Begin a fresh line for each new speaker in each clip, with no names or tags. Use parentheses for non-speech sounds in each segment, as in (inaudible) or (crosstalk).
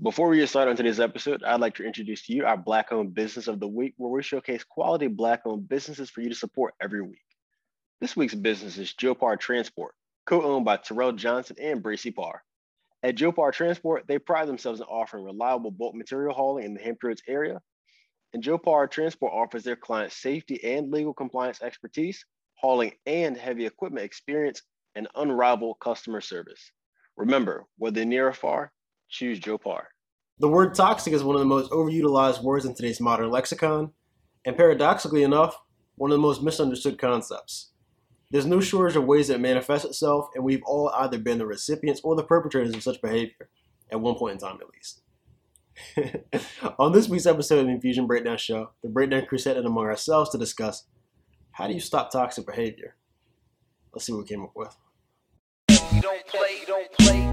Before we get started on today's episode, I'd like to introduce to you our Black owned business of the week, where we showcase quality Black owned businesses for you to support every week. This week's business is Joe Parr Transport, co owned by Terrell Johnson and Bracy Parr. At Joe Parr Transport, they pride themselves in offering reliable bulk material hauling in the Hampton area. And Joe Parr Transport offers their clients safety and legal compliance expertise, hauling and heavy equipment experience, and unrivaled customer service. Remember, whether near or far, choose Joe Parr.
The word toxic is one of the most overutilized words in today's modern lexicon, and paradoxically enough, one of the most misunderstood concepts. There's no shortage of ways that it manifests itself, and we've all either been the recipients or the perpetrators of such behavior, at one point in time at least. (laughs) On this week's episode of the Infusion Breakdown Show, the Breakdown crew sat in among ourselves to discuss how do you stop toxic behavior? Let's see what we came up with. You don't play,
you don't play.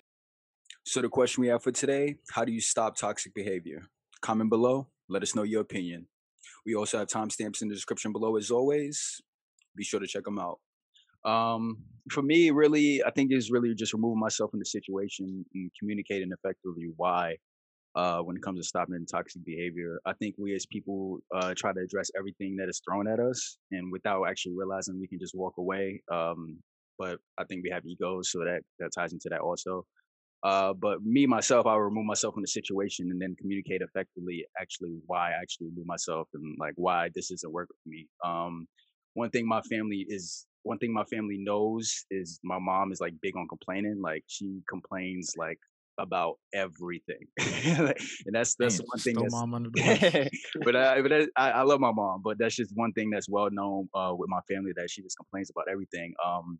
So the question we have for today, how do you stop toxic behavior? Comment below, let us know your opinion. We also have timestamps in the description below as always. Be sure to check them out. Um, for me, really, I think it's really just removing myself from the situation and communicating effectively why uh, when it comes to stopping toxic behavior. I think we as people uh, try to address everything that is thrown at us, and without actually realizing we can just walk away. Um, but I think we have egos, so that that ties into that also. Uh, but me myself, I would remove myself from the situation and then communicate effectively, actually why I actually remove myself and like why this isn't working for me. Um, one thing my family is one thing my family knows is my mom is like big on complaining. Like she complains like about everything, (laughs) and that's that's Damn, one thing. That's, mom under the (laughs) but I, but I, I love my mom, but that's just one thing that's well known uh, with my family that she just complains about everything. Um,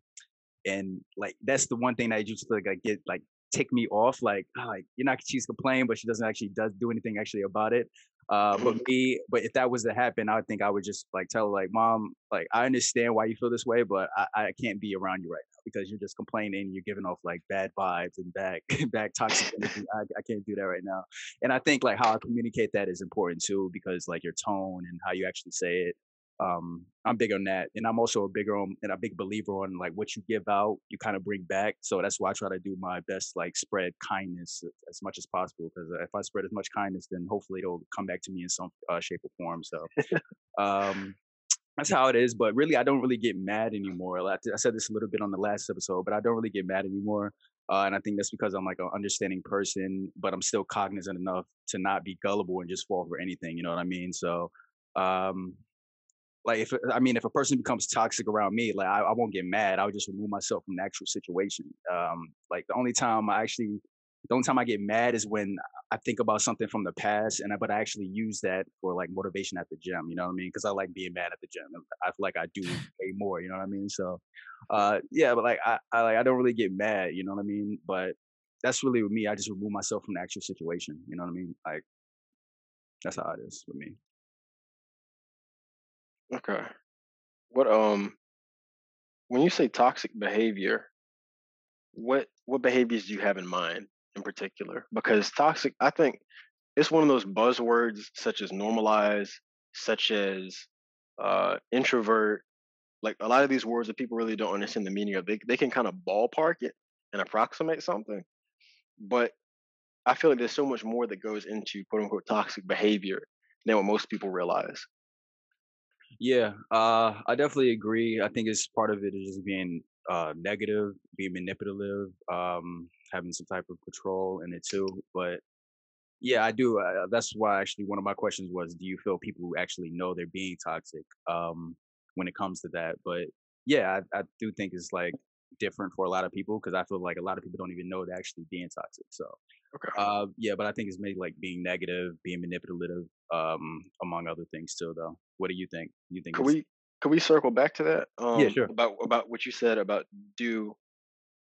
and like that's the one thing that used to like get like tick me off. Like, oh, like you're not she's complaining, but she doesn't actually does do anything actually about it. Uh, but me, but if that was to happen, I think I would just like tell her, like, mom, like I understand why you feel this way, but I, I can't be around you right now because you're just complaining, you're giving off like bad vibes and bad, (laughs) bad toxic energy. I, I can't do that right now. And I think like how I communicate that is important too, because like your tone and how you actually say it um i'm big on that and i'm also a bigger on and a big believer on like what you give out you kind of bring back so that's why i try to do my best like spread kindness as much as possible because if i spread as much kindness then hopefully it'll come back to me in some uh, shape or form so (laughs) um that's how it is but really i don't really get mad anymore i said this a little bit on the last episode but i don't really get mad anymore uh, and I think that's because I'm like an understanding person, but I'm still cognizant enough to not be gullible and just fall for anything. You know what I mean? So, um, like if I mean if a person becomes toxic around me, like I, I won't get mad. I'll just remove myself from the actual situation. Um, like the only time I actually, the only time I get mad is when I think about something from the past, and I, but I actually use that for like motivation at the gym. You know what I mean? Because I like being mad at the gym. I feel like I do (laughs) way more. You know what I mean? So, uh, yeah, but like I, I like I don't really get mad. You know what I mean? But that's really with me. I just remove myself from the actual situation. You know what I mean? Like that's how it is with me.
Okay. What um when you say toxic behavior, what what behaviors do you have in mind in particular? Because toxic, I think it's one of those buzzwords such as normalize, such as uh introvert, like a lot of these words that people really don't understand the meaning of. They they can kind of ballpark it and approximate something, but I feel like there's so much more that goes into quote unquote toxic behavior than what most people realize.
Yeah, uh, I definitely agree. I think it's part of it is just being uh, negative, being manipulative, um, having some type of control in it too. But yeah, I do. Uh, that's why actually one of my questions was, do you feel people who actually know they're being toxic um, when it comes to that? But yeah, I, I do think it's like different for a lot of people because I feel like a lot of people don't even know they're actually being toxic. So Okay. Uh, yeah, but I think it's maybe like being negative, being manipulative, um, among other things too. Though, what do you think? You think?
Could we could we circle back to that?
Um, yeah, sure.
About about what you said about do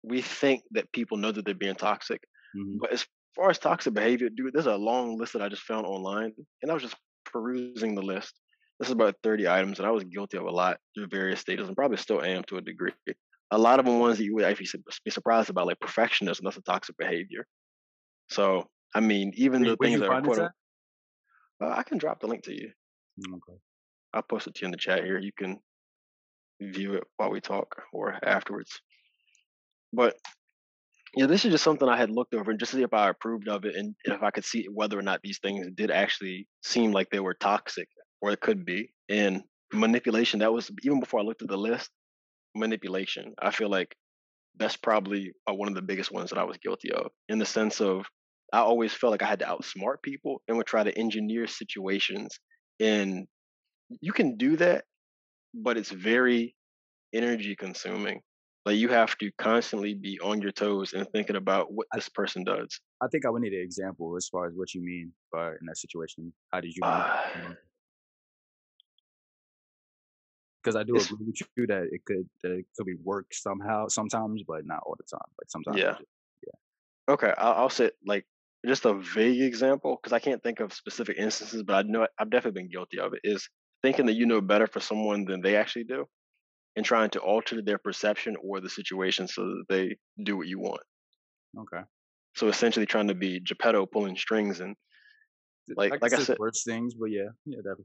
we think that people know that they're being toxic? Mm-hmm. But as far as toxic behavior, dude, there's a long list that I just found online, and I was just perusing the list. This is about 30 items, and I was guilty of a lot through various stages, and probably still am to a degree. A lot of them ones that you would actually be surprised about, like perfectionism. That's a toxic behavior. So I mean, even the things that are quote, uh, I can drop the link to you.
Mm, okay.
I'll post it to you in the chat here. You can view it while we talk or afterwards. But Yeah, this is just something I had looked over and just to see if I approved of it and if I could see whether or not these things did actually seem like they were toxic or it could be. And manipulation, that was even before I looked at the list, manipulation. I feel like that's probably uh, one of the biggest ones that I was guilty of in the sense of I always felt like I had to outsmart people and would try to engineer situations. And you can do that, but it's very energy consuming. Like you have to constantly be on your toes and thinking about what this person does.
I think I would need an example as far as what you mean by in that situation. How did you?
Uh,
Because I do agree with you that it could that it could be work somehow sometimes, but not all the time. Like sometimes,
yeah.
yeah.
Okay, I'll, I'll say like just a vague example because I can't think of specific instances, but I know I've definitely been guilty of it. Is thinking that you know better for someone than they actually do, and trying to alter their perception or the situation so that they do what you want.
Okay.
So essentially, trying to be Geppetto pulling strings and like
I
like I said,
worse things, but yeah, yeah. That,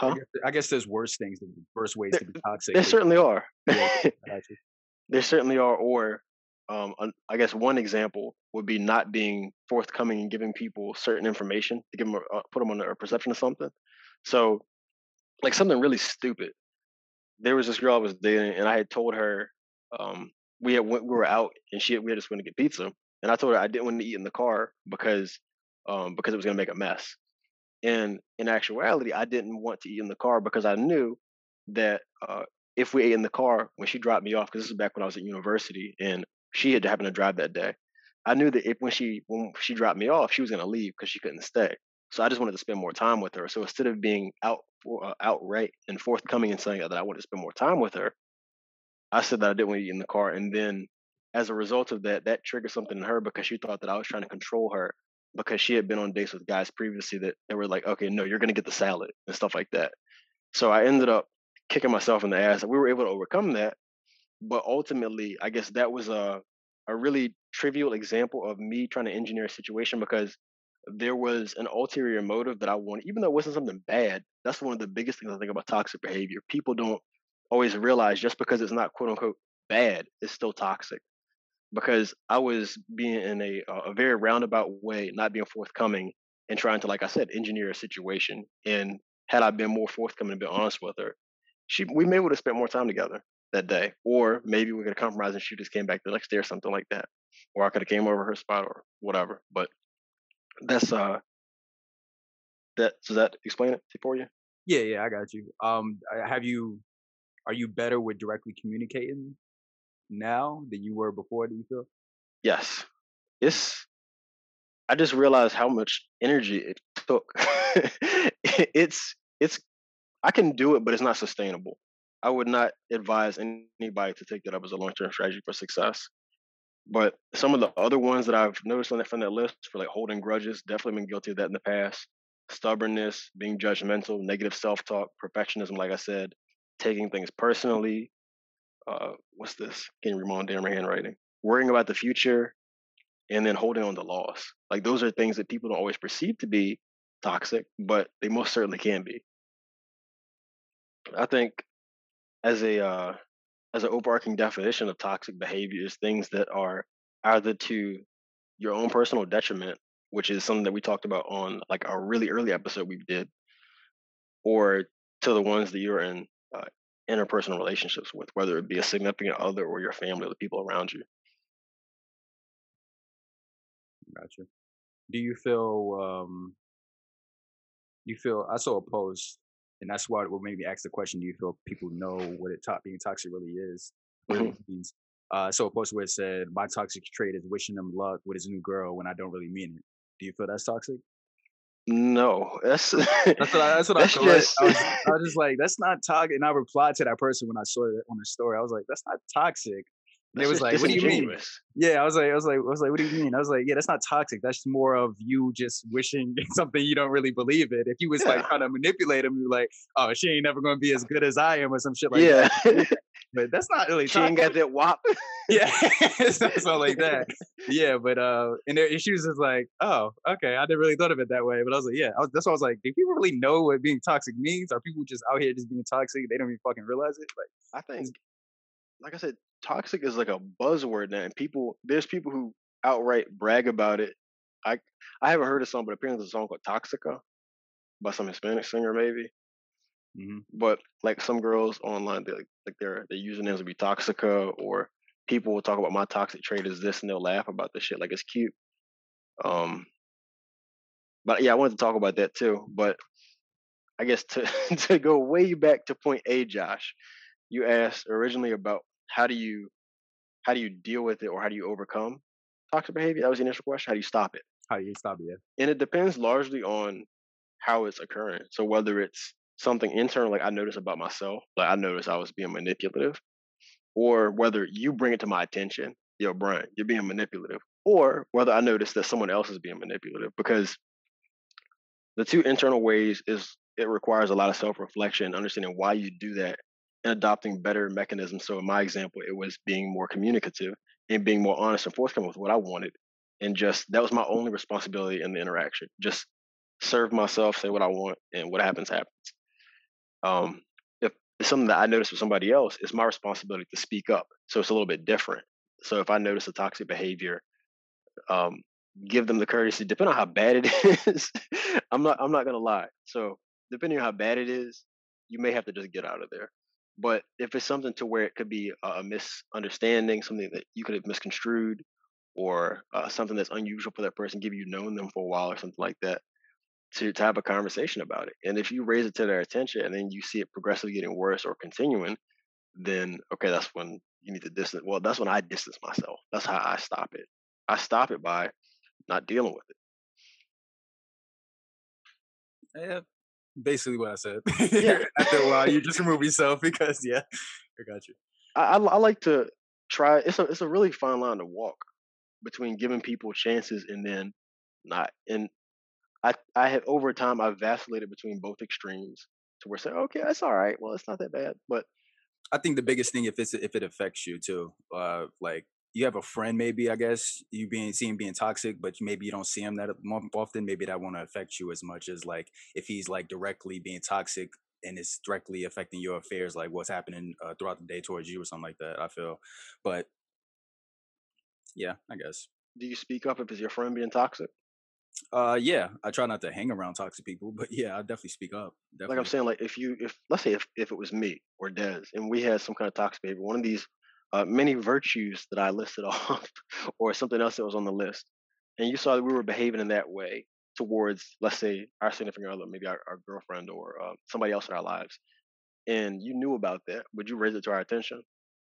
I guess I guess there's worse things, than- worse ways
There,
to be toxic.
there certainly are.
yeah, (laughs) I got you.
there certainly are. Or um, I guess one example would be not being forthcoming and giving people certain information to give them a, uh, put them on a perception of something. So like something really stupid. There was this girl I was dating, and I had told her um, we had went, we were out, and she had, we had just went to get pizza, and I told her I didn't want to eat in the car because um, because it was gonna make a mess. And in actuality, I didn't want to eat in the car because I knew that uh, if we ate in the car when she dropped me off, because this is back when I was at university and she had happened to drive that day, I knew that if when she when she dropped me off, she was gonna leave because she couldn't stay. So I just wanted to spend more time with her. So instead of being out uh, outright and forthcoming and saying that I wanted to spend more time with her, I said that I didn't want to eat in the car. And then as a result of that, that triggered something in her because she thought that I was trying to control her because she had been on dates with guys previously that they were like, okay, no, you're gonna get the salad and stuff like that. So I ended up kicking myself in the ass. We were able to overcome that, but ultimately, I guess that was a a really trivial example of me trying to engineer a situation because there was an ulterior motive that I wanted, even though it wasn't something bad. That's one of the biggest things I think about toxic behavior. People don't always realize just because it's not quote unquote bad, it's still toxic. Because I was being in a a very roundabout way, not being forthcoming and trying to, like I said, engineer a situation. And had I been more forthcoming and been honest with her, she we may would have spent more time together that day. Or maybe we could have compromised and she just came back the next day or something like that. Or I could have came over her spot or whatever. But that's uh that does that explain it for you?
Yeah, yeah, I got you. Um, have you? Are you better with directly communicating now than you were before? Do you feel?
Yes. It's I just realized how much energy it took. (laughs) it's it's I can do it, but it's not sustainable. I would not advise anybody to take that up as a long term strategy for success. But some of the other ones that I've noticed on that from that list for like holding grudges, definitely been guilty of that in the past. Stubbornness, being judgmental, negative self talk, perfectionism, like I said, taking things personally. Uh, what's this? Can't read my own damn handwriting. Worrying about the future, and then holding on to loss. Like those are things that people don't always perceive to be toxic, but they most certainly can be. I think as a uh, as an overarching definition of toxic behavior is things that are either to your own personal detriment, which is something that we talked about on like a really early episode we did, or to the ones that you're in uh, interpersonal relationships with, whether it be a significant other or your family or the people around you.
Gotcha. Do you feel? Um, you feel? I saw a post, and that's why what made me ask the question. Do you feel people know what it top being toxic really is? What
Mhm.
it (laughs) means? Uh, I saw a post where it said, "My toxic trait is wishing him luck with his new girl when I don't really mean it." Do you feel that's toxic?
No, that's (laughs)
That's what I, that's what I
that's
thought.
just
I was, I was just like, that's not toxic. And I replied to that person when I saw it on the story. I was like, that's not toxic. They was (laughs) like, what do you mean? Yeah, I was like, I was like, I was like, what do you mean? I was like, yeah, that's not toxic. That's more of you just wishing (laughs) something you don't really believe it." If you was like
Yeah,
trying to manipulate him, you're like, oh, she ain't never gonna be as good as I am, or some shit like
yeah.
that. (laughs) But that's not really
she ain't got that wop.
Yeah, it's not something like that. Yeah, but uh, and, she was just like, oh, okay, I never really thought of it that way. But I was like, yeah, was, that's why I was like, do people really know what being toxic means? Are people just out here just being toxic? They don't even fucking realize it. Like,
I think, like I said, toxic is like a buzzword now, and people there's people who outright brag about it. I I haven't heard of song, but apparently there's a song called Toxica by some Hispanic singer, maybe.
hmm
But like some girls online, they like, like their their usernames would be Toxica, or people will talk about my toxic trait is this, and they'll laugh about the shit like it's cute. Um, but yeah, I wanted to talk about that too. But I guess to (laughs) to go way back to point A, Josh, you asked originally about how do you how do you deal with it or how do you overcome toxic behavior? That was the initial question. How do you stop it?
How do you stop it?
And it depends largely on how it's occurring. So whether it's something internal, like I noticed about myself, like I noticed I was being manipulative, or whether you bring it to my attention, yo, Brian, you're being manipulative, or whether I notice that someone else is being manipulative, because the two internal ways is it requires a lot of self-reflection, understanding why you do that, adopting better mechanisms. So in my example, it was being more communicative and being more honest and forthcoming with what I wanted, and just that was my only responsibility in the interaction. Just serve myself, say what I want, and what happens happens. Um, if it's something that I notice with somebody else, it's my responsibility to speak up. So it's a little bit different. So if I notice a toxic behavior, um, give them the courtesy, depending on how bad it (laughs) is. I'm not I'm not gonna lie. So depending on how bad it is, you may have to just get out of there. But if it's something to where it could be a misunderstanding, something that you could have misconstrued, or uh, something that's unusual for that person, give you known them for a while or something like that, to, to have a conversation about it. And if you raise it to their attention and then you see it progressively getting worse or continuing, then okay, that's when you need to distance. Well, that's when I distance myself. That's how I stop it. I stop it by not dealing with it.
Yeah, basically what I said.
Yeah. (laughs)
After a while, you just remove yourself (laughs) because yeah, I got you.
I, I, I like to try. It's a it's a really fine line to walk between giving people chances and then not. And I I have over time I've vacillated between both extremes to where say okay that's all right. Well it's not that bad. But
I think the biggest thing if it's if it affects you too, uh, like you have a friend maybe I guess you being see him being toxic, but maybe you don't see him that often. Maybe that won't affect you as much as like if he's like directly being toxic and it's directly affecting your affairs, like what's happening uh, throughout the day towards you or something like that. I feel, but yeah, I guess.
do you speak up if it's your friend being toxic?
Uh, yeah, I try not to hang around toxic people, but yeah, I definitely speak up. Definitely.
Like I'm saying, like if you if let's say if, if it was me or Des and we had some kind of toxic behavior, one of these uh, many virtues that I listed (laughs) off, or something else that was on the list, and you saw that we were behaving in that way towards, let's say, our significant other, maybe our, our girlfriend or uh, somebody else in our lives, and you knew about that, would you raise it to our attention,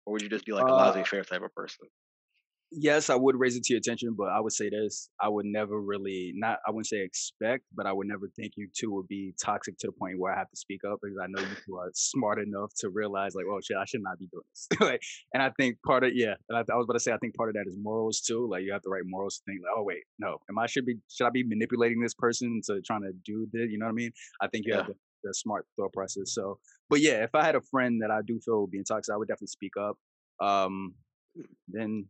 or would you just be like a
Uh,
laissez-faire type of person?
Yes, I would raise it to your attention, but I would say this: I would never really not. I wouldn't say expect, but I would never think you two would be toxic to the point where I have to speak up because I know you two are smart enough to realize, like, oh shit, I should not be doing this. (laughs) like, and I think part of yeah, and I, I was about to say, I think part of that is morals too. Like, you have the right morals to think, like, oh wait, no, am I should be should I be manipulating this person to trying to do this? You know what I mean? I think you have the, the smart thought process. So, but yeah, if I had a friend that I do feel would be toxic, I would definitely speak up. Um, then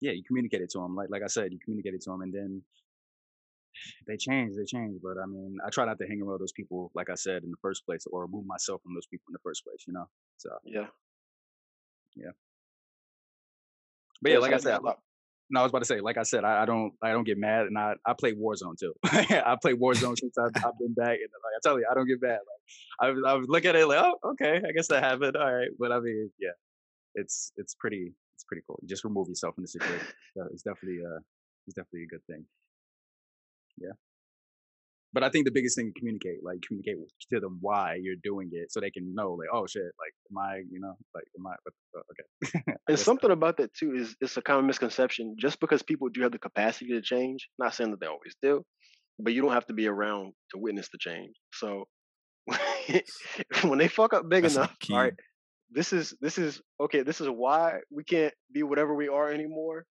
yeah, you communicate it to them. Like like I said, you communicate it to them, and then they change. They change. But I mean, I try not to hang around those people, like I said in the first place, or remove myself from those people in the first place. You know. So,
Yeah. Yeah.
But yeah,
Yeah,
like I said, no, I was about to say, like I said, I, I don't I don't get mad, and I I play Warzone too. (laughs) I play Warzone since I've, I've been back, and like I tell you, I don't get mad. Like I I look at it like, oh, okay, I guess that happened. All right, but I mean, yeah, it's it's pretty pretty cool. You Just remove yourself from the situation. So it's definitely uh it's definitely a good thing. Yeah. But I think the biggest thing is communicate, like communicate to them why you're doing it, so they can know, like, oh shit, like, am I, you know, like, am I, what the fuck? okay. (laughs)
And something about that too is it's a common misconception. Just because people do have the capacity to change, not saying that they always do, but you don't have to be around to witness the change. So (laughs) when they fuck up big
That's
enough, all right, this is this is okay. This is why we can't be whatever we are anymore.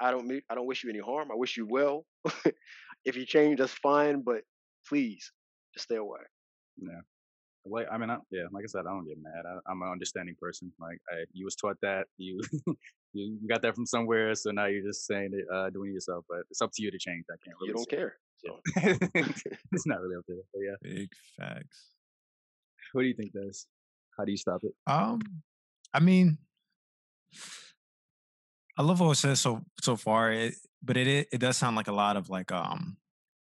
I don't mean I don't wish you any harm. I wish you well. (laughs) if you change, that's fine, but please just stay away.
Yeah. Like I mean, I, yeah, like I said, I don't get mad. I, I'm an understanding person. Like I, you was taught that, you (laughs) you got that from somewhere, so now you're just saying it, uh, doing it yourself. But it's up to you to change. I can't. Really
You don't
say.
care. So (laughs)
it's not really up there. But yeah,
Big facts.
what do you think, Des? How do you stop it?
Um, I mean, I love what it says so so far, it, but it, it it does sound like a lot of like um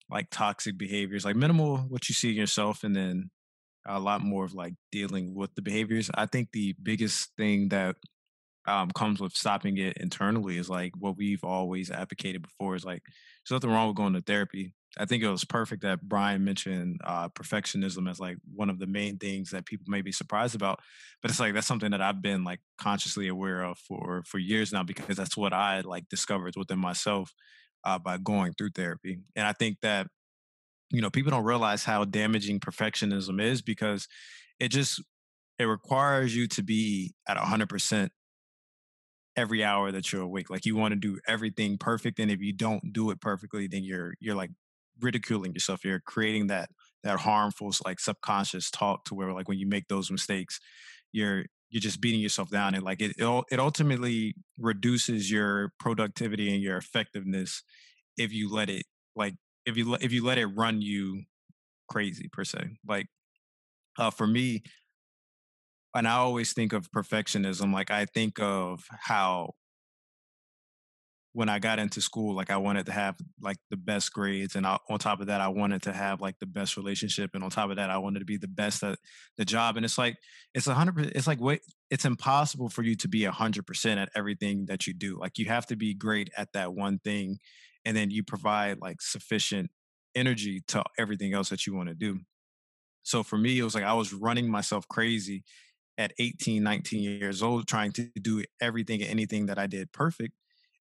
like toxic behaviors, like minimal what you see in yourself, and then a lot more of like dealing with the behaviors. I think the biggest thing that um, comes with stopping it internally is like what we've always advocated before is like there's nothing wrong with going to therapy. I think it was perfect that Brian mentioned uh, perfectionism as like one of the main things that people may be surprised about, but it's like that's something that I've been like consciously aware of for for years now because that's what I like discovered within myself uh, by going through therapy, and I think that you know people don't realize how damaging perfectionism is because it just it requires you to be at 100% every hour that you're awake like you want to do everything perfect and if you don't do it perfectly then you're you're like ridiculing yourself you're creating that that harmful like subconscious talk to where like when you make those mistakes you're you're just beating yourself down and like it it it ultimately reduces your productivity and your effectiveness if you let it like if you if you let it run you crazy per se like uh for me and I always think of perfectionism. Like I think of how when I got into school, like I wanted to have like the best grades, and I, on top of that, I wanted to have like the best relationship, and on top of that, I wanted to be the best at the job. And it's like it's a hundred. It's like wait, it's impossible for you to be a hundred percent at everything that you do. Like you have to be great at that one thing, and then you provide like sufficient energy to everything else that you want to do. So for me, it was like I was running myself crazy at 18, 19 years old, trying to do everything and anything that I did perfect.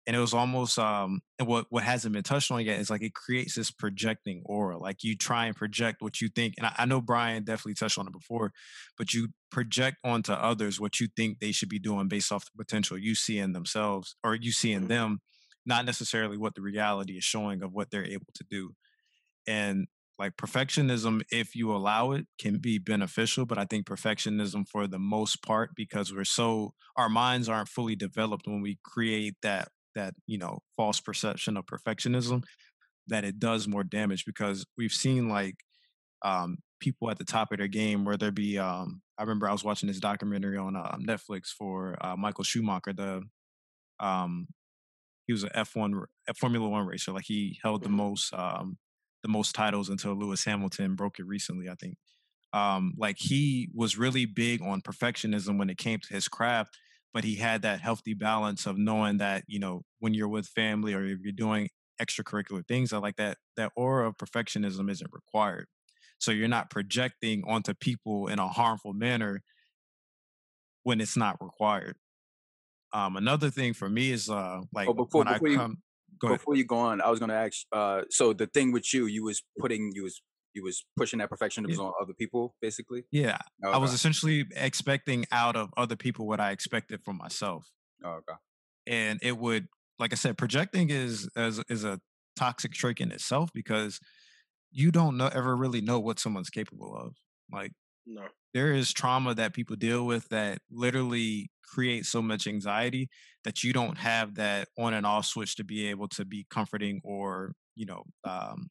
And it was almost um and what what hasn't been touched on yet is like it creates this projecting aura. Like you try and project what you think. And I, I know Brian definitely touched on it before, but you project onto others what you think they should be doing based off the potential you see in themselves or you see in mm-hmm. them, not necessarily what the reality is showing of what they're able to do. And like perfectionism if you allow it can be beneficial but i think perfectionism for the most part because we're so our minds aren't fully developed when we create that that you know false perception of perfectionism that it does more damage because we've seen like um people at the top of their game where there be um i remember i was watching this documentary on uh, netflix for uh, michael schumacher the um he was an f1 formula one racer like he held the mm-hmm. most um the most titles until Lewis Hamilton broke it recently, I think. Um, like he was really big on perfectionism when it came to his craft, but he had that healthy balance of knowing that, you know, when you're with family or if you're doing extracurricular things, I like that that aura of perfectionism isn't required. So you're not projecting onto people in a harmful manner when it's not required. Um, another thing for me is uh, like
oh, before, when before I come, Go Before you go on, I was going to ask. Uh, so the thing with you, you was putting, you was you was pushing that perfectionism yeah. on other people, basically.
Yeah, okay. I was essentially expecting out of other people what I expected from myself.
Oh, okay.
And it would, like I said, projecting is is is a toxic trait in itself because you don't know ever really know what someone's capable of. Like, no, there is trauma that people deal with that literally create so much anxiety that you don't have that on and off switch to be able to be comforting or you know um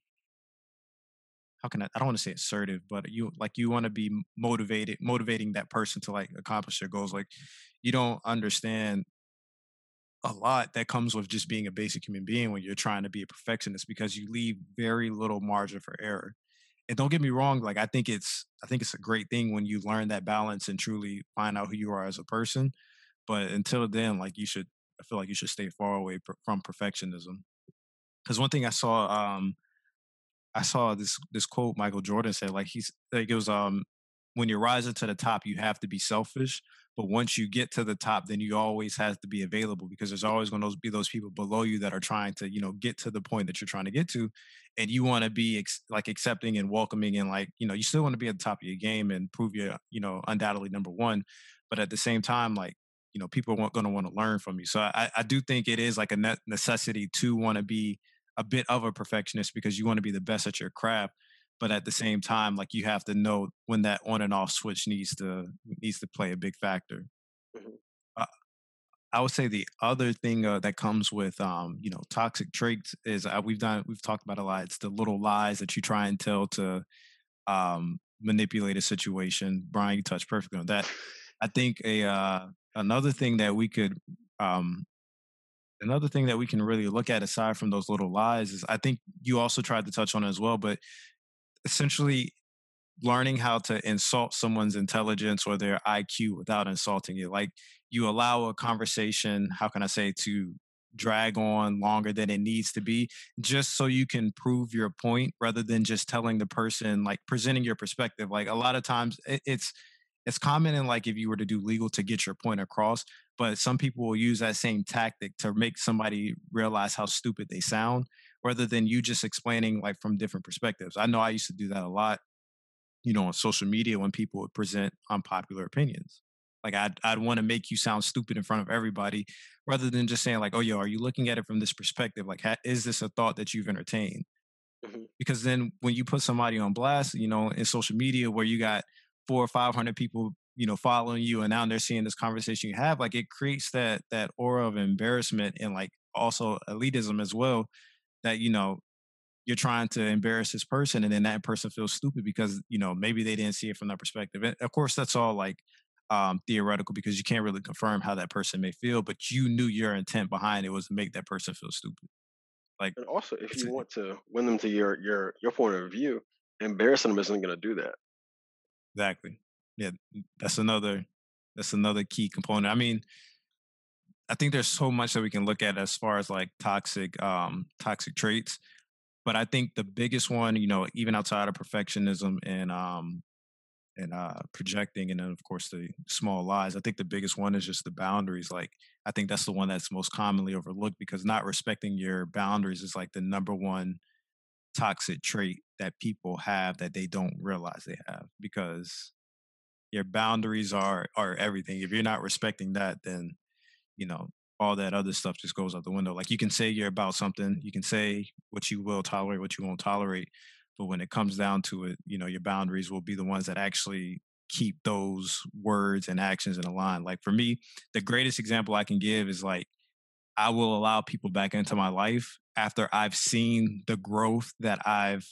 how can I, I don't want to say assertive, but you like you want to be motivated, motivating that person to like accomplish their goals. Like you don't understand a lot that comes with just being a basic human being when you're trying to be a perfectionist because you leave very little margin for error. And don't get me wrong, like I think it's I think it's a great thing when you learn that balance and truly find out who you are as a person. But until then, like you should, I feel like you should stay far away from perfectionism. Because one thing I saw, um, I saw this this quote Michael Jordan said, like he's like it was um when you're rising to the top, you have to be selfish. But once you get to the top, then you always have to be available because there's always going to be those people below you that are trying to, you know, get to the point that you're trying to get to, and you want to be ex- like accepting and welcoming and like, you know, you still want to be at the top of your game and prove you're, you know, undoubtedly number one. But at the same time, like you know people are going to want to learn from you so I, I do think it is like a necessity to want to be a bit of a perfectionist because you want to be the best at your craft but at the same time like you have to know when that on and off switch needs to needs to play a big factor. Mm-hmm. uh, i would say the other thing uh, that comes with um, you know toxic traits is uh, we've done we've talked about a lot it's the little lies that you try and tell to um, manipulate a situation. Brian you touched perfectly on that. I think a uh, another thing that we could um, another thing that we can really look at aside from those little lies is I think you also tried to touch on as well, but essentially learning how to insult someone's intelligence or their IQ without insulting it. Like you allow a conversation, how can I say, to drag on longer than it needs to be just so you can prove your point rather than just telling the person like presenting your perspective like a lot of times it's it's common in like if you were to do legal to get your point across but some people will use that same tactic to make somebody realize how stupid they sound rather than you just explaining like from different perspectives i know i used to do that a lot you know, on social media when people would present unpopular opinions. Like I'd I'd want to make you sound stupid in front of everybody, rather than just saying like, "Oh, yo, are you looking at it from this perspective? Like, ha- is this a thought that you've entertained?" Mm-hmm. Because then when you put somebody on blast, you know, in social media where you got four or five hundred people, you know, following you, and now they're seeing this conversation you have, like it creates that that aura of embarrassment and like also elitism as well. That you know you're trying to embarrass this person and then that person feels stupid because you know maybe they didn't see it from that perspective. And of course that's all like um, theoretical because you can't really confirm how that person may feel but you knew your intent behind it was to make that person feel stupid.
Like and also if you want to win them to your your your point of view embarrassing them isn't going to do that
exactly yeah that's another that's another key component i mean I think there's so much that we can look at as far as like toxic um toxic traits but I think the biggest one, you know, even outside of perfectionism and um and uh projecting and then of course the small lies, I think the biggest one is just the boundaries. Like I think that's the one that's most commonly overlooked because not respecting your boundaries is like the number one toxic trait that people have that they don't realize they have because your boundaries are are everything. If you're not respecting that, then you know all that other stuff just goes out the window. Like you can say you're about something, you can say what you will tolerate, what you won't tolerate, but when it comes down to it, you know, your boundaries will be the ones that actually keep those words and actions in a line. Like for me, the greatest example I can give is like I will allow people back into my life after I've seen the growth that I've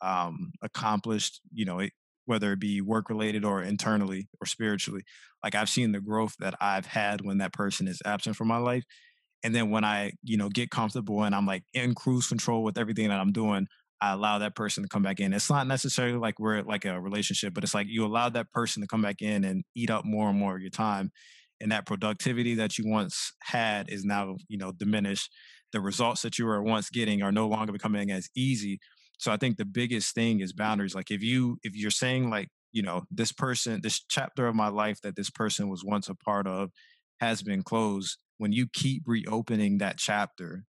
um, accomplished, you know, it, whether it be work related or internally or spiritually. Like I've seen the growth that I've had when that person is absent from my life. And then when I, you know, get comfortable and I'm like in cruise control with everything that I'm doing, I allow that person to come back in. It's not necessarily like we're like a relationship, but it's like you allow that person to come back in and eat up more and more of your time. And that productivity that you once had is now, you know, diminished. The results that you were once getting are no longer becoming as easy. So i think the biggest thing is boundaries like if you if you're saying like you know this person this chapter of my life that this person was once a part of has been closed when you keep reopening that chapter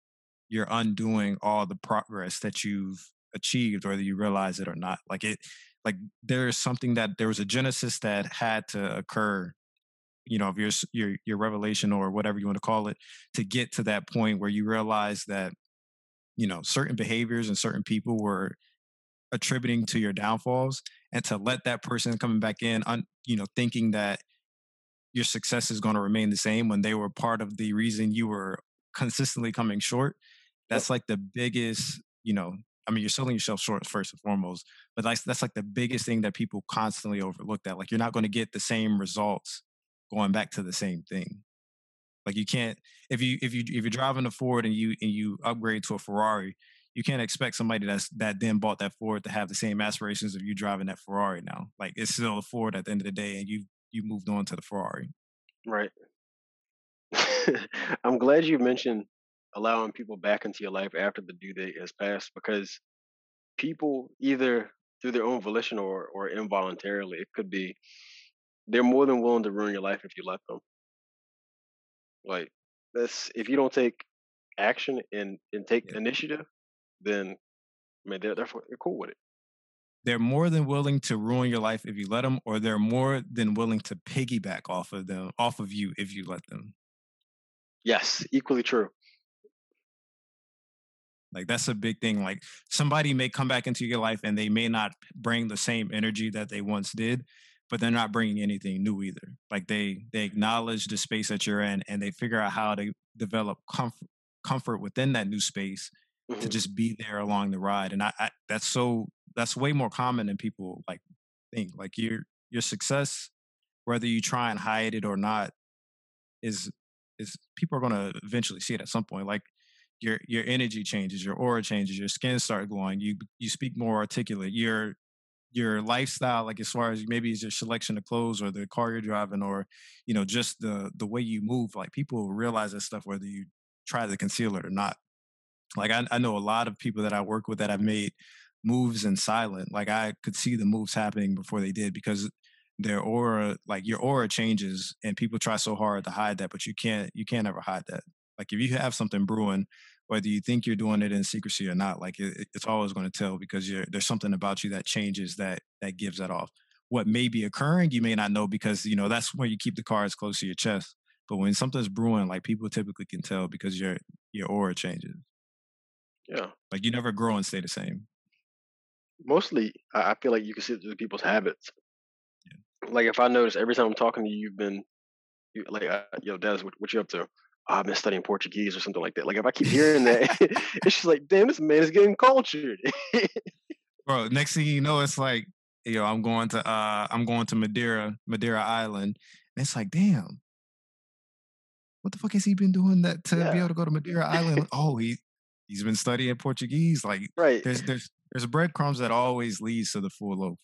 you're undoing all the progress that you've achieved whether you realize it or not. Like it like there's something that there was a genesis that had to occur you know of your your your revelation or whatever you want to call it to get to that point where you realize that you know certain behaviors and certain people were attributing to your downfalls and to let that person coming back in un, you know thinking that your success is going to remain the same when they were part of the reason you were consistently coming short that's like the biggest you know i mean you're selling yourself short first and foremost but that's that's like the biggest thing that people constantly overlook that like you're not going to get the same results going back to the same thing like you can't if you if you if you're driving a Ford and you and you upgrade to a Ferrari, you can't expect somebody that's that then bought that Ford to have the same aspirations of you driving that Ferrari now. Like it's still a Ford at the end of the day, and you you moved on to the Ferrari.
Right. (laughs) I'm glad you mentioned allowing people back into your life after the due date has passed because people either through their own volition or or involuntarily, it could be they're more than willing to ruin your life if you let them. Like that's if you don't take action and and take yeah. initiative, then I mean they're, they're they're cool with it.
They're more than willing to ruin your life if you let them, or they're more than willing to piggyback off of them, off of you if you let them.
Yes, equally true.
Like that's a big thing. Like somebody may come back into your life and they may not bring the same energy that they once did, but they're not bringing anything new either. Like they they acknowledge the space that you're in, and they figure out how to develop comfort comfort within that new space mm-hmm. to just be there along the ride. And I, I that's so that's way more common than people like think. Like your your success, whether you try and hide it or not, is is people are gonna eventually see it at some point. Like your your energy changes, your aura changes, your skin start glowing, you you speak more articulate, your your lifestyle, like as far as maybe it's your selection of clothes or the car you're driving or, you know, just the the way you move, like people realize that stuff whether you try to conceal it or not. Like I, I know a lot of people that I work with that have made moves in silent. Like I could see the moves happening before they did because their aura, like your aura changes and people try so hard to hide that, but you can't you can't ever hide that. Like if you have something brewing, whether you think you're doing it in secrecy or not, like it, it's always going to tell because there's something about you that changes that that gives that off. What may be occurring, you may not know because you know that's where you keep the cards close to your chest. But when something's brewing, like people typically can tell because your your aura changes.
Yeah.
Like you never grow and stay the same.
Mostly, I feel like you can see it through people's habits. Like if I notice every time I'm talking to you, you've been you, like, uh, "Yo, Des, what, what you up to?" "Oh, I've been studying Portuguese or something like that. Like if I keep hearing that, (laughs) it's just like, damn, this man is getting cultured. (laughs)
Bro, next thing you know, it's like, yo, I'm going to uh I'm going to Madeira, Madeira Island. And it's like, damn. What the fuck has he been doing that to be able to go to Madeira (laughs) Island? Oh, he he's been studying Portuguese. Like
right.
there's there's there's breadcrumbs that always leads to the full loaf.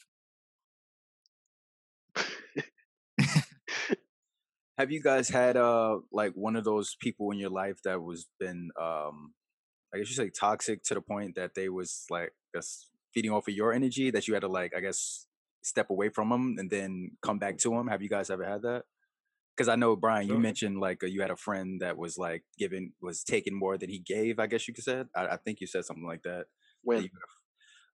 Have you guys had uh like one of those people in your life that was been um I guess you say toxic to the point that they was like just feeding off of your energy that you had to like I guess step away from them and then come back to them? Have you guys ever had that? Because I know Brian, you mentioned like you had a friend that was like giving was taking more than he gave. I guess you could said. I, I think you said something like that. that
When
you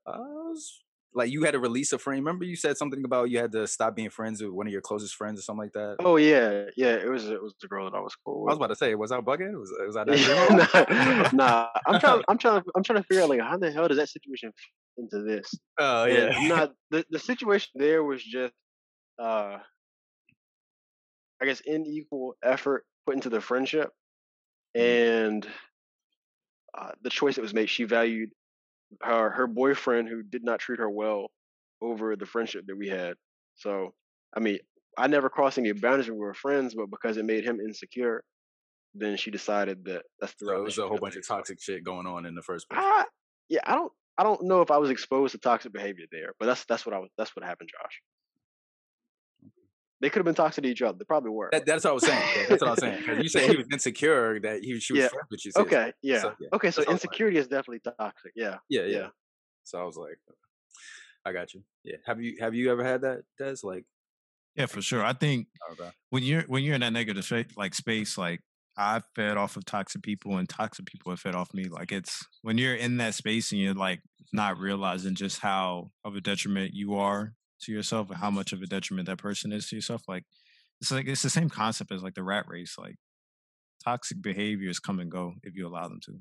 uh, it was- like you had to release a friend. Remember you said something about you had to stop being friends with one of your closest friends or something like that.
oh yeah, yeah, it was it was the girl that I was cool With.
I was about to say, was I bugging? Was was I dreaming? (laughs)
nah, (laughs) nah, I'm trying. (laughs) I'm trying. I'm trying to figure out like how the hell does that situation fit into this?
Oh
And
yeah.
not the the situation there was just, uh, I guess, unequal effort put into the friendship, and uh, the choice that was made. She valued her her boyfriend, who did not treat her well, over the friendship that we had. So, I mean, I never crossed any boundaries when we were friends, but because it made him insecure, then she decided that that's the
So it was a whole bunch of toxic shit going on in the first place.
I, yeah, I don't I don't know if I was exposed to toxic behavior there, but that's that's what I was that's what happened, Josh. They could have been toxic to each other. They probably were.
That, that's what I was saying. That's what I was saying. you said he was (laughs) insecure that he she was
Yeah.
friends with you.
okay, yeah.
So, yeah.
Okay, so
That's what like.
insecurity is definitely toxic. Yeah.
Yeah, yeah,
Yeah.
So I was like, I got you. Yeah. Have you have you ever had that, Des? Like,
Yeah, for sure. I think oh,
okay.
when you're when you're in that negative spa- like space, like I fed off of toxic people and toxic people have fed off me. Like it's when you're in that space and you're like not realizing just how of a detriment you are to yourself and how much of a detriment that person is to yourself. Like it's like it's the same concept as like the rat race. Like toxic behaviors come and go if you allow them to.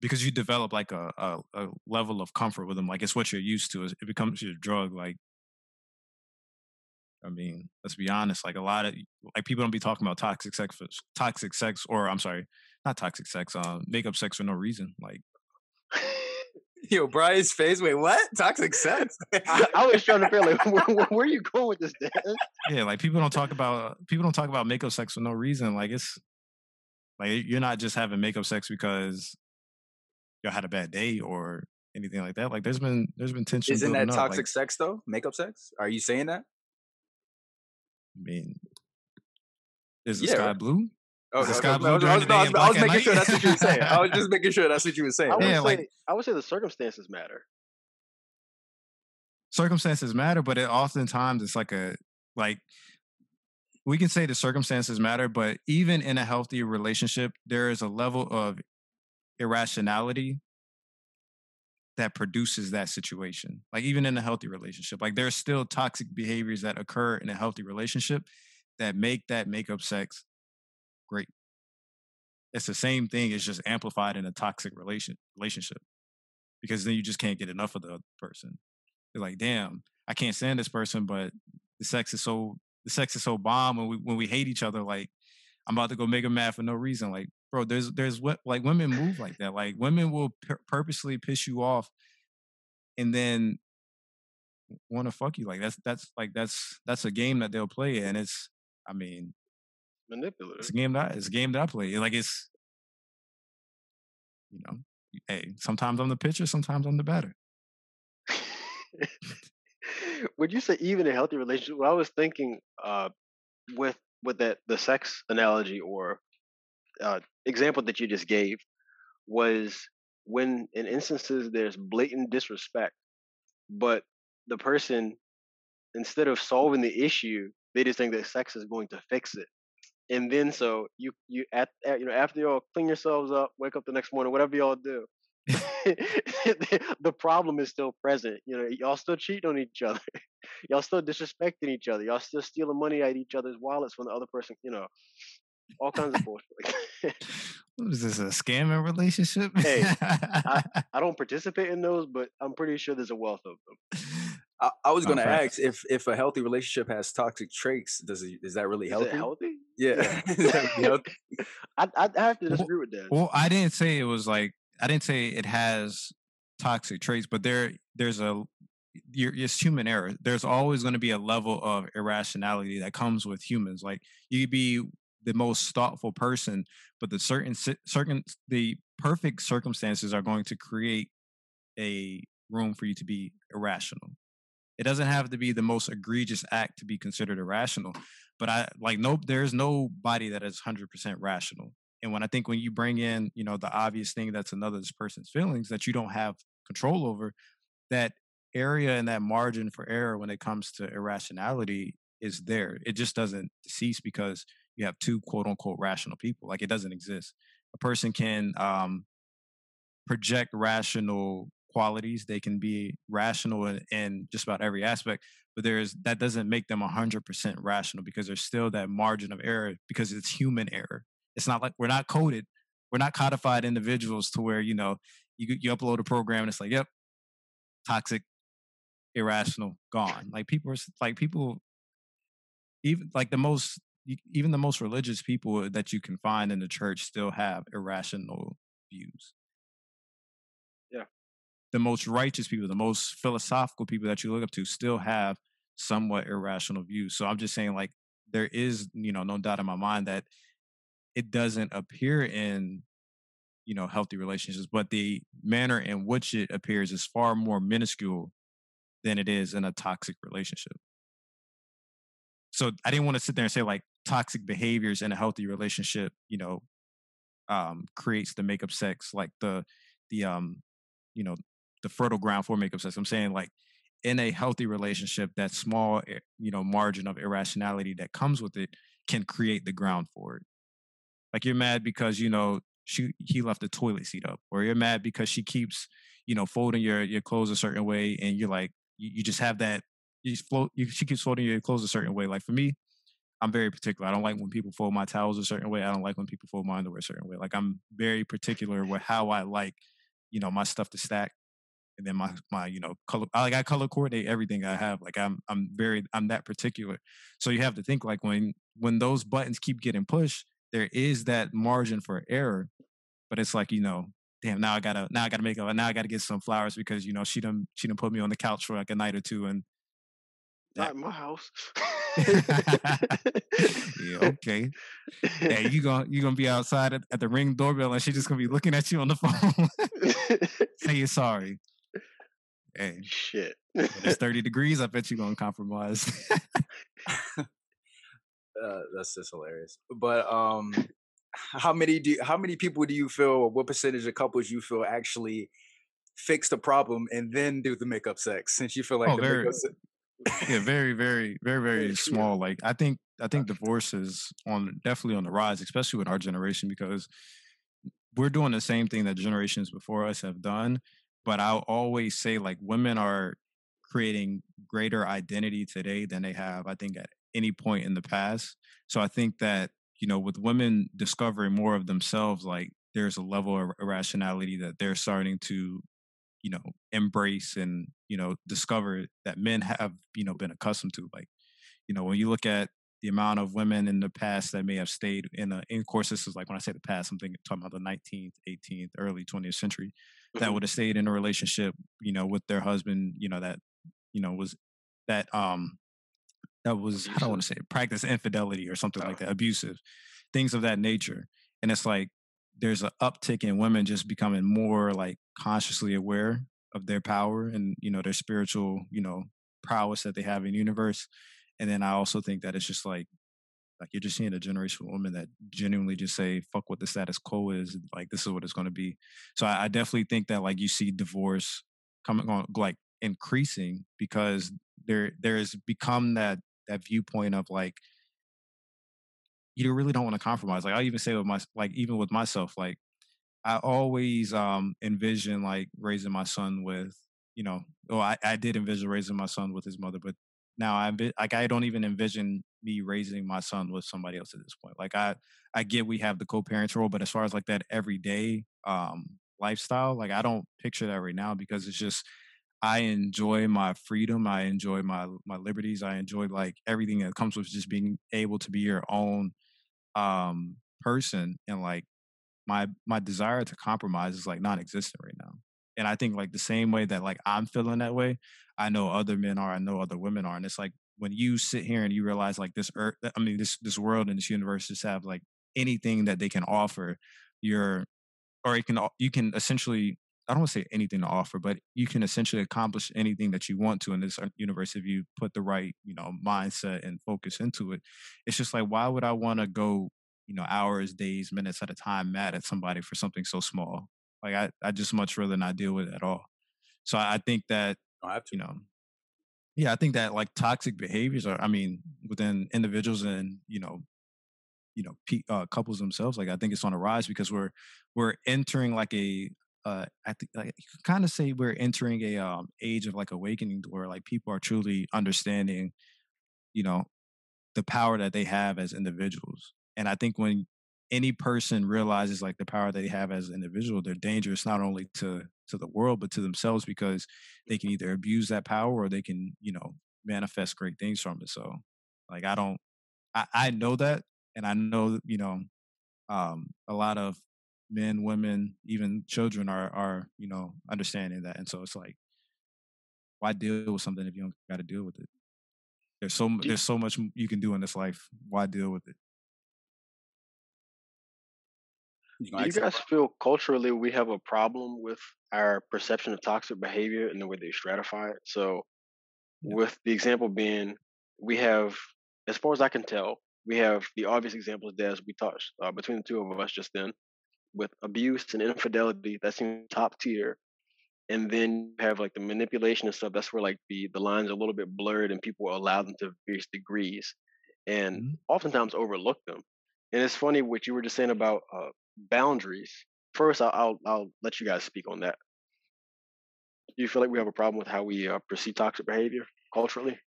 Because you develop like a, a, a level of comfort with them, like it's what you're used to. It becomes your drug. Like I mean, let's be honest. Like a lot of like people don't be talking about toxic sex, toxic sex, or I'm sorry, not toxic sex. Um, makeup sex for no reason. Like (laughs)
Yo, Brian's face. Wait, what? Toxic sex? (laughs)
I, I was trying to figure like (laughs) where, where, where are you going with this, Dan?
yeah, like people don't talk about people don't talk about makeup sex for no reason. Like it's like you're not just having makeup sex because you had a bad day or anything like that. Like there's been there's been tension.
Isn't that toxic
Like,
sex though? Makeup sex? Are you saying that?
I mean, is the
Yeah,
sky blue?
Oh,
Is the
okay,
sky blue
I was,
during the
no, I
day
was, I was making sure that's what you were saying. I was just (laughs) making sure that's what you were saying.
I would
Yeah,
say
like-
I would say the circumstances matter.
circumstances matter, but it oftentimes it's like a like we can say the circumstances matter, but even in a healthy relationship, there is a level of irrationality that produces that situation. Like even in a healthy relationship, like there's still toxic behaviors that occur in a healthy relationship that make that makeup sex great. It's the same thing. It's just amplified in a toxic relation relationship because then you just can't get enough of the other person. You're like, damn, I can't stand this person, but the sex is so the sex is so bomb when we when we hate each other. Like, I'm about to go make her mad for no reason. Like, bro, there's there's what like women move like that. Like, women will pur- purposely piss you off, and then want to fuck you. Like that's that's like that's that's a game that they'll play, and it's I mean
Manipulative.
it's a game that it's a game that I play. Like it's you know, hey, sometimes I'm the pitcher, sometimes I'm the batter. (laughs)
Would you say even a healthy relationship? What I was thinking uh, with with that the sex analogy or uh, example that you just gave was when in instances there's blatant disrespect, but the person instead of solving the issue, they just think that sex is going to fix it. And then so you you at, at you know after y'all clean yourselves up, wake up the next morning, whatever y'all do, (laughs) the problem is still present. You know, y'all still cheating on each other. (laughs) y'all still disrespecting each other. Y'all still stealing money out of each other's wallets when the other person, you know, all kinds of bullshit. (laughs)
What is this a scamming relationship?
Hey, I, I don't participate in those, but I'm pretty sure there's a wealth of them.
I, I was
Oh,
gonna
facts.
ask if if a healthy relationship has toxic traits, does it is that really
Is
healthy?
it healthy?
Yeah. Is that really healthy?
I I have to
Well-
disagree with that.
Well, I didn't say it was like I didn't say it has toxic traits, but there there's a you're, it's human error. There's always going to be a level of irrationality that comes with humans. Like you could be the most thoughtful person, but the certain certain the perfect circumstances are going to create a room for you to be irrational. It doesn't have to be the most egregious act to be considered irrational, but I like no there's nobody that is 100% rational. And when I think when you bring in, you know, the obvious thing that's another person's feelings that you don't have control over, that area and that margin for error when it comes to irrationality is there. It just doesn't cease because you have two quote unquote rational people. Like it doesn't exist. A person can um, project rational qualities. They can be rational in, in just about every aspect, but there's that doesn't make them 100% rational because there's still that margin of error because it's human error. It's not like we're not coded, we're not codified individuals to where you know you you upload a program and it's like, yep, toxic, irrational, gone. Like people are like people, even like the most even the most religious people that you can find in the church still have irrational views. The most righteous people, the most philosophical people that you look up to still have somewhat irrational views. So I'm just saying like there is, you know, no doubt in my mind that it doesn't appear in you know healthy relationships but the manner in which it appears is far more minuscule than it is in a toxic relationship so i didn't want to sit there and say like toxic behaviors in a healthy relationship you know um creates the makeup sex like the the um you know the fertile ground for makeup sex i'm saying like in a healthy relationship that small eh, you know margin of irrationality that comes with it can create the ground for it like you're mad because you know she he left the toilet seat up, or you're mad because she keeps you know folding your your clothes a certain way, and you're like you, you just have that you float. You, she keeps folding your clothes a certain way. Like for me, I'm very particular. I don't like when people fold my towels a certain way. I don't like when people fold my underwear a certain way. Like I'm very particular with how I like you know my stuff to stack. And then my my you know color I like I color coordinate everything I have like I'm I'm very I'm that particular. So you have to think like when when those buttons keep getting pushed there is that margin for error but it's like you know damn now i gotta now i gotta make up now i gotta get some flowers because you know she done she done put me on the couch for like a night or two and
Not in my house. (laughs)
yeah okay. Hey (laughs) you gonna you gonna be outside at, at the ring doorbell and she just gonna be looking at you on the (laughs) phone. Say you're sorry hey
Shit.
it's 30 (laughs) degrees i bet you gonna compromise (laughs)
Uh, that's just hilarious. But um, how many do you, how many people do you feel, or what percentage of couples you feel actually fix the problem and then do the makeup sex? Since you feel like
Oh,
the
very-
makeup (laughs)
yeah very very very very small like i think i think divorce is on definitely on the rise especially with our generation because we're doing the same thing that generations before us have done but i'll always say like women are creating greater identity today than they have i think at any point in the past so i think that you know with women discovering more of themselves like there's a level of irrationality that they're starting to you know embrace and you know discover that men have you know been accustomed to like you know when you look at the amount of women in the past that may have stayed in a in course this is like when i say the past i'm thinking talking about the 19th 18th early 20th century that
Mhm.
would have stayed in a relationship you know with their husband you know that you know, was that um that was I don't want to say it, practice infidelity or something like that, abusive, things of that nature. And it's like there's an uptick in women just becoming more like consciously aware of their power and you know their spiritual you know prowess that they have in the universe. And then I also think that it's just like like you're just seeing a generation of women that genuinely just say fuck what the status quo is like this is what it's going to be. So I, I, definitely think that like you see divorce coming on like increasing because there there has become that that viewpoint of like you really don't want to compromise. Like i even say with my like even with myself like i always um envision like raising my son with you know well i, I did envision raising my son with his mother but now i like i don't even envision me raising my son with somebody else at this point like i i get we have the co-parents role but as far as like that everyday um lifestyle like i don't picture that right now because it's just I enjoy my freedom. I enjoy my my liberties. I enjoy like everything that comes with just being able to be your own um person and like my my desire to compromise is like non-existent right now. And I think like the same way that like I'm feeling that way, I know other men are, I know other women are. And it's like when you sit here and you realize like this earth I mean this this world and this universe just have like anything that they can offer, you're or you can you can essentially I don't want to say anything to offer, but you can essentially accomplish anything that you want to in this uh, universe if you put the right, you know, mindset and focus into it. It's just like, why would I want to go, you know, hours, days, minutes at a time mad at somebody for something so small? Like I, I just much rather not deal with it at all. So I, I think that, you know, yeah, I think that like toxic behaviors are, I mean, within individuals and, you know, you know, uh, couples themselves, like I think it's on a rise because we're, we're entering like a, uh, I think like, you kind of say we're entering a um, age of like awakening where like people are truly understanding, you know, the power that they have as individuals. And I think when any person realizes like the power they have as an individual, they're dangerous not only to to the world but to themselves because they can either abuse that power or they can, you know, manifest great things from it. So, like I don't, I, I know that, and I know you know, um, a lot of men, women, even children are are you know understanding that, and so it's like, why deal with something if you don't got to deal with it? There's so there's so much you can do in this life. Why deal with it?
Do you guys feel culturally we have a problem with our perception of toxic behavior and the way they stratify it? So, yeah. with the example being, we have, as far as I can tell, we have the obvious examples as we touched uh, between the two of us just then with abuse and infidelity that seems top tier and then you have like the manipulation and stuff that's where like the the lines are a little bit blurred and people allow them to various degrees and mm-hmm. oftentimes overlook them and it's funny what you were just saying about uh, boundaries first I'll, I'll, I'll let you guys speak on that do you feel like we have a problem with how we uh, perceive toxic behavior culturally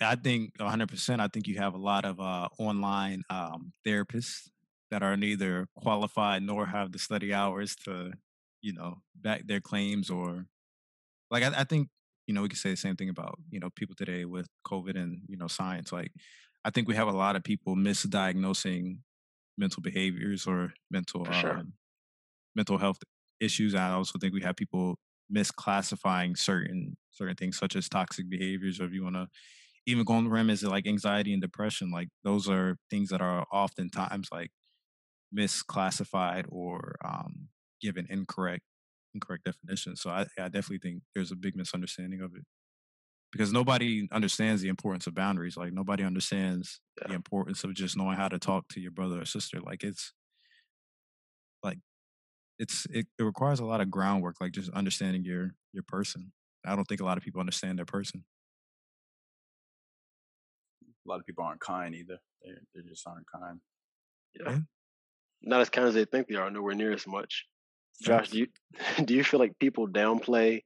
I think 100%. I think you have a lot of uh, online um, therapists that are neither qualified nor have the study hours to, you know, back their claims or like I, I think, you know, we could say the same thing about, you know, people today with COVID and, you know, science. Like I think we have a lot of people misdiagnosing mental behaviors or mental sure. um, mental health issues. I also think we have people misclassifying certain certain things such as toxic behaviors or if you want to even go on the rim is it like anxiety and depression like those are things that are oftentimes like misclassified or um, given incorrect incorrect definitions. So I, I definitely think there's a big misunderstanding of it because nobody understands the importance of boundaries. Like nobody understands yeah. the importance of just knowing how to talk to your brother or sister. Like it's like it's it, it requires a lot of groundwork, like just understanding your your person. I don't think a lot of people understand their person.
A lot of people aren't kind either. They they just aren't kind.
Yeah not as kind as they think they are, nowhere near as much. Josh, do you (laughs) do you feel like people downplay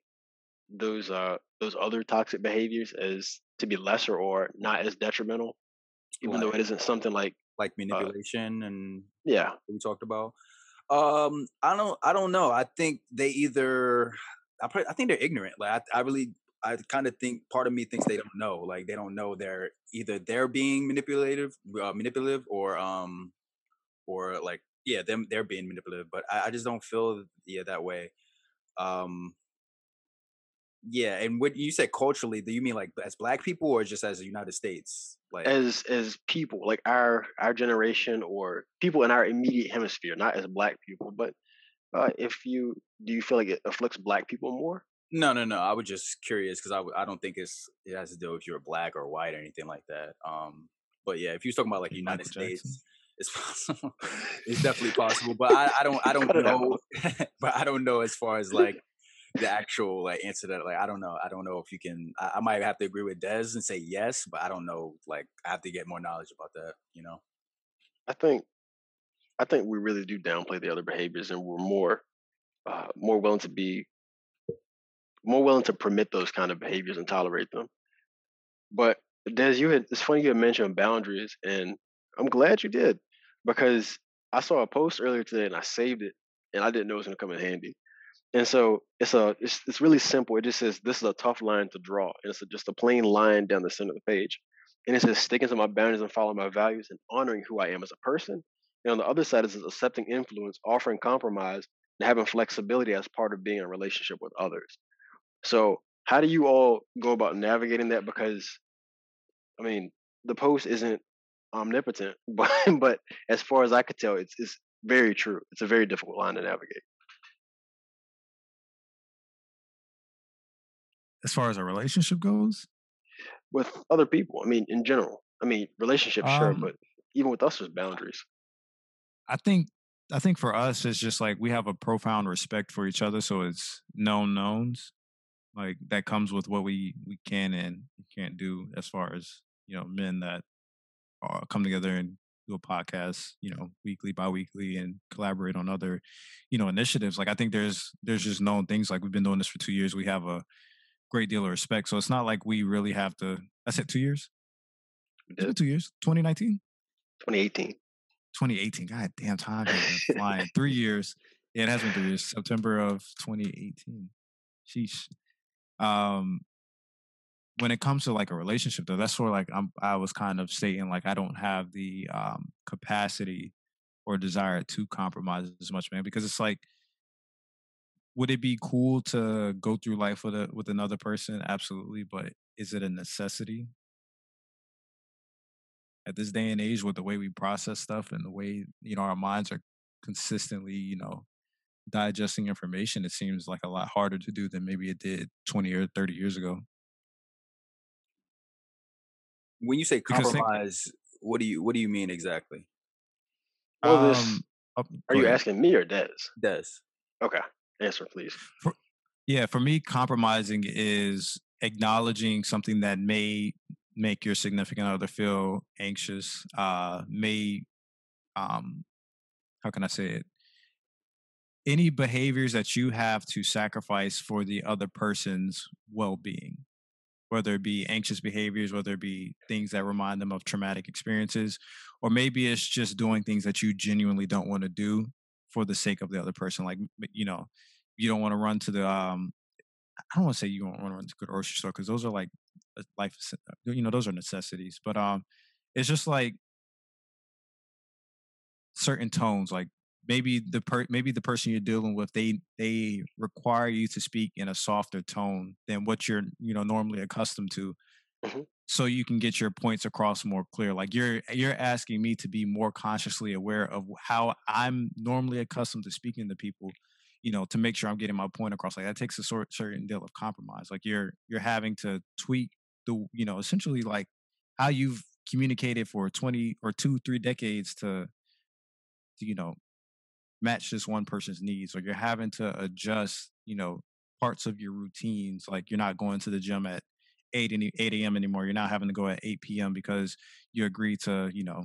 those uh those other toxic behaviors as to be lesser or not as detrimental, even like, though it isn't something like
like uh manipulation uh, and
yeah
we talked about. Um, I don't I don't know. I think they either I probably, I think they're ignorant. Like I, I really I kind of think part of me thinks they don't know. Like they don't know they're either they're being manipulative, uh, manipulative, or um, or like yeah them they're being manipulative but I, I just don't feel yeah that way um Yeah, and what you said culturally, do you mean like as black people or just as the United States? Like
as as people like our our generation or people in our immediate hemisphere, not as black people, but uh, if you do you feel like it afflicts black people more?
No, no, no. I was just curious because I, w- I don't think it's it has to do if you're black or white or anything like that. Um, but yeah, if you're talking about like
Like
United States, it's (laughs) possible. it's definitely possible. But I, I don't I (laughs) don't
Cut it out.
know. (laughs) but I don't know as far as like the actual like answer that like I don't know. I don't know if you can. I, I might have to agree with Des and say yes, but I don't know. Like I have to get more knowledge about that. You know.
I think I think we really do downplay the other behaviors, and we're more uh, more willing to be more willing to permit those kind of behaviors and tolerate them. But Des, you had it's funny you had mentioned boundaries, and I'm glad you did because I saw a post earlier today and I saved it, and I didn't know it was going to come in handy. And so it's a it's it's really simple. It just says this is a tough line to draw, and it's a, just a plain line down the center of the page. And it says sticking to my boundaries and following my values and honoring who I am as a person. And on the other side is accepting influence, offering compromise, and having flexibility as part of being in a relationship with others. So how do you all go about navigating that? Because I mean, the post isn't omnipotent, (laughs) but but as far as I could tell, it's it's very true. It's a very difficult line to navigate.
As far as a relationship goes,
with other people. I mean, in general. I mean, relationships, sure,
Um,
but even with us, there's boundaries.
I think I think for us it's just like we have a profound respect for each other, so it's known knowns. Like that comes with what we we can and can't do as far as you know men that uh, come together and do a podcast, you know, weekly, bi-weekly, and collaborate on other, you know, initiatives. Like I think there's there's just known things. Like we've been doing this for two years. We have a great deal of respect. So it's not like we really have to. I said two years.
We
Is it
did
two years? 2019.
2018.
2018. God damn, time has been flying. three (laughs) years. Yeah, it has been three years. September of 2018. Sheesh. Um, when it comes to like a relationship, though, that's where like I'm. I was kind of stating like I don't have the um capacity or desire to compromise as much, man, because it's like. Would it be cool to go through life with a with another person? Absolutely, but is it a necessity? at this day and age with the way we process stuff and the way you know our minds are consistently you know digesting information it seems like a lot harder to do than maybe it did 20 or 30 years ago
When you say
Because think-
compromise, what do you what do you mean exactly?
Well, this
Um,
are you
ahead.
asking me or Des?
Des.
Okay, answer please.
yeah for me compromising is acknowledging something that may make your significant other feel anxious uh may um how can i say it any behaviors that you have to sacrifice for the other person's well-being whether it be anxious behaviors whether it be things that remind them of traumatic experiences or maybe it's just doing things that you genuinely don't want to do for the sake of the other person like you know you don't want to run to the um I don't want to say you don't want to run to the grocery store because those are like uh, life, uh, you know, those are necessities. But um, it's just like certain tones. Like maybe the per maybe the person you're dealing with, they they require you to speak in a softer tone than what you're you know normally accustomed to,
Mhm.
so you can get your points across more clear. Like you're you're asking me to be more consciously aware of how I'm normally accustomed to speaking to people you know to make sure i'm getting my point across like that takes a sort certain deal of compromise like you're you're having to tweak the you know essentially like how you've communicated for 20 or two three decades to, to you know match this one person's needs or you're having to adjust you know parts of your routines like you're not going to the gym at 8 any 8 a.m anymore you're not having to go at 8 p.m because you agree to you know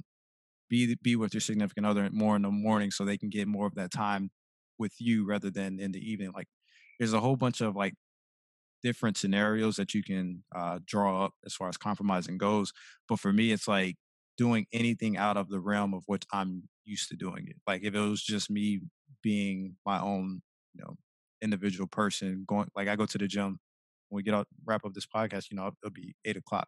be be with your significant other more in the morning so they can get more of that time with you rather than in the evening like there's a whole bunch of like different scenarios that you can uh, draw up as far as compromising goes but for me it's like doing anything out of the realm of what i'm used to doing it. Like if it was just me being my own you know individual person going like i go to the gym when we get out wrap up this podcast you know it'll be eight o'clock.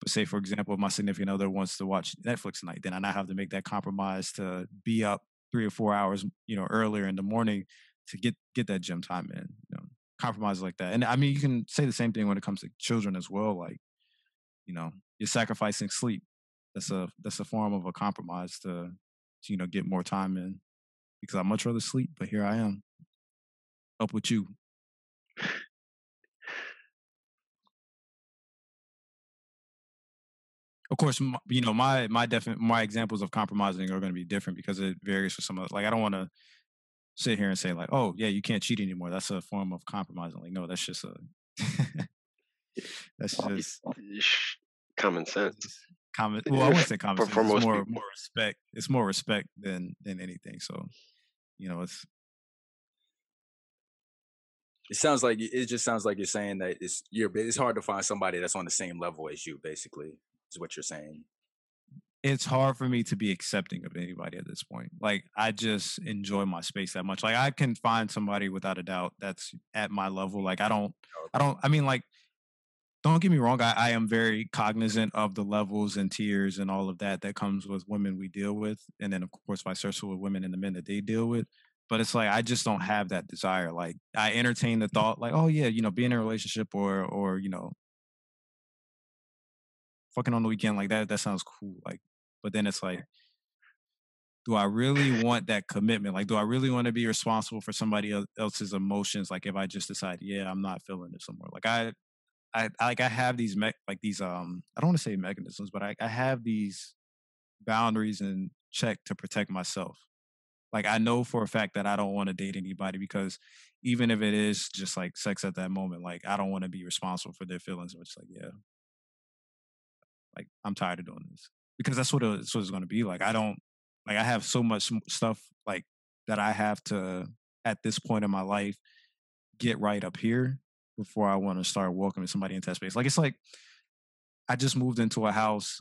But say for example if my significant other wants to watch netflix tonight then i not have to make that compromise to be up three or four hours you know earlier in the morning to get get that gym time in you know compromises like that. And I mean, you can say the same thing when it comes to children as well. Like, you know, you're sacrificing sleep. That's a that's a form of a compromise to, to you know get more time in. Because I'd much rather sleep, but here I am, up with you. Of course, you know my my definite my examples of compromising are going to be different because it varies for some of like I don't want to sit here and say like, oh yeah, you can't cheat anymore. That's a form of compromising. Like, no, that's just a (laughs) that's just
common sense.
Common. Well, I wouldn't say (laughs) common sense. For it's more people. more respect. It's more respect than than anything. So, you know, it's.
It sounds like it just sounds like you're saying that it's you're. It's hard to find somebody that's on the same level as you. Basically, is what you're saying
it's hard for me to be accepting of anybody at this point. Like I just enjoy my space that much. Like I can find somebody without a doubt that's at my level. Like I don't oh, I don't I mean like don't get me wrong, I, I am very cognizant of the levels and tiers and all of that that comes with women we deal with. And then of course vice versa with women and the men that they deal with. But it's like I just don't have that desire. Like I entertain the thought like, oh yeah, you know, be in a relationship or or, you know, fucking on the weekend like that that sounds cool like but then it's like, do I really want that commitment? Like, do I really want to be responsible for somebody else's emotions? Like, if I just decide, yeah, I'm not feeling it somewhere. Like, I, I, like, I have these me- like these um, I don't want to say mechanisms, but I, I have these boundaries in check to protect myself. Like, I know for a fact that I don't want to date anybody because even if it is just like sex at that moment, like, I don't want to be responsible for their feelings. Which, like, yeah, like, I'm tired of doing this because that's what uh, it's, what it's going to be like. I don't like I have so much stuff like that I have to at this point in my life get right up here before I want to start welcoming somebody into that space. Like it's like I just moved into a house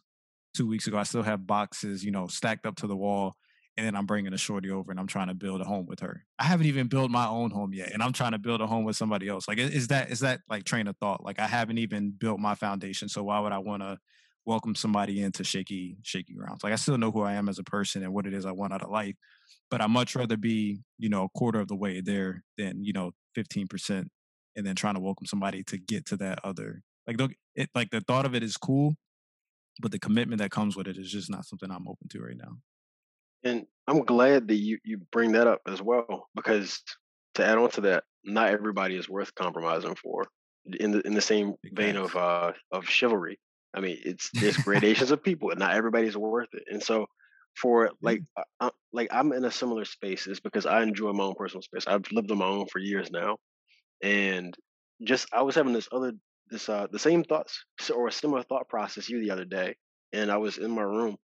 two weeks ago. I still have boxes, you know, stacked up to the wall. And then I'm bringing a shorty over and I'm trying to build a home with her. I haven't even built my own home yet, and I'm trying to build a home with somebody else. Like, is that is that like train of thought? Like, I haven't even built my foundation, so why would I want to welcome somebody into shaky, shaky grounds. Like I still know who I am as a person and what it is I want out of life, but I much rather be, you know, a quarter of the way there than, you know, 15% and then trying to welcome somebody to get to that other. Like, don't, it, like the thought of it is cool, but the commitment that comes with it is just not something I'm open to right now.
And I'm glad that you, you bring that up as well, because to add on to that, not everybody is worth compromising for. In the in the same vein of uh of chivalry, I mean, it's (laughs) there's gradations of people, and not everybody's worth it. And so, for like, uh, uh, like I'm in a similar space is because I enjoy my own personal space. I've lived on my own for years now, and just I was having this other this uh the same thoughts or a similar thought process you the other day, and I was in my room,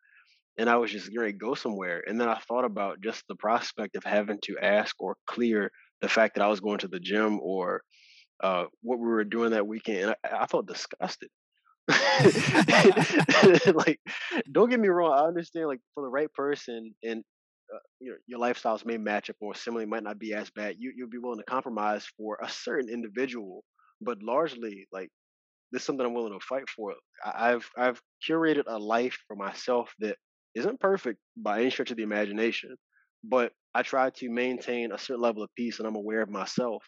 and I was just going to go somewhere, and then I thought about just the prospect of having to ask or clear the fact that I was going to the gym or uh, what we were doing that weekend. And I, I felt disgusted (laughs) like, don't get me wrong. I understand, like, for the right person and uh, you know, your lifestyles may match up or similarly might not be as bad. You you'll be willing to compromise for a certain individual, but largely, like, this is something I'm willing to fight for. I've I've curated a life for myself that isn't perfect by any stretch of the imagination, but I try to maintain a certain level of peace, and I'm aware of myself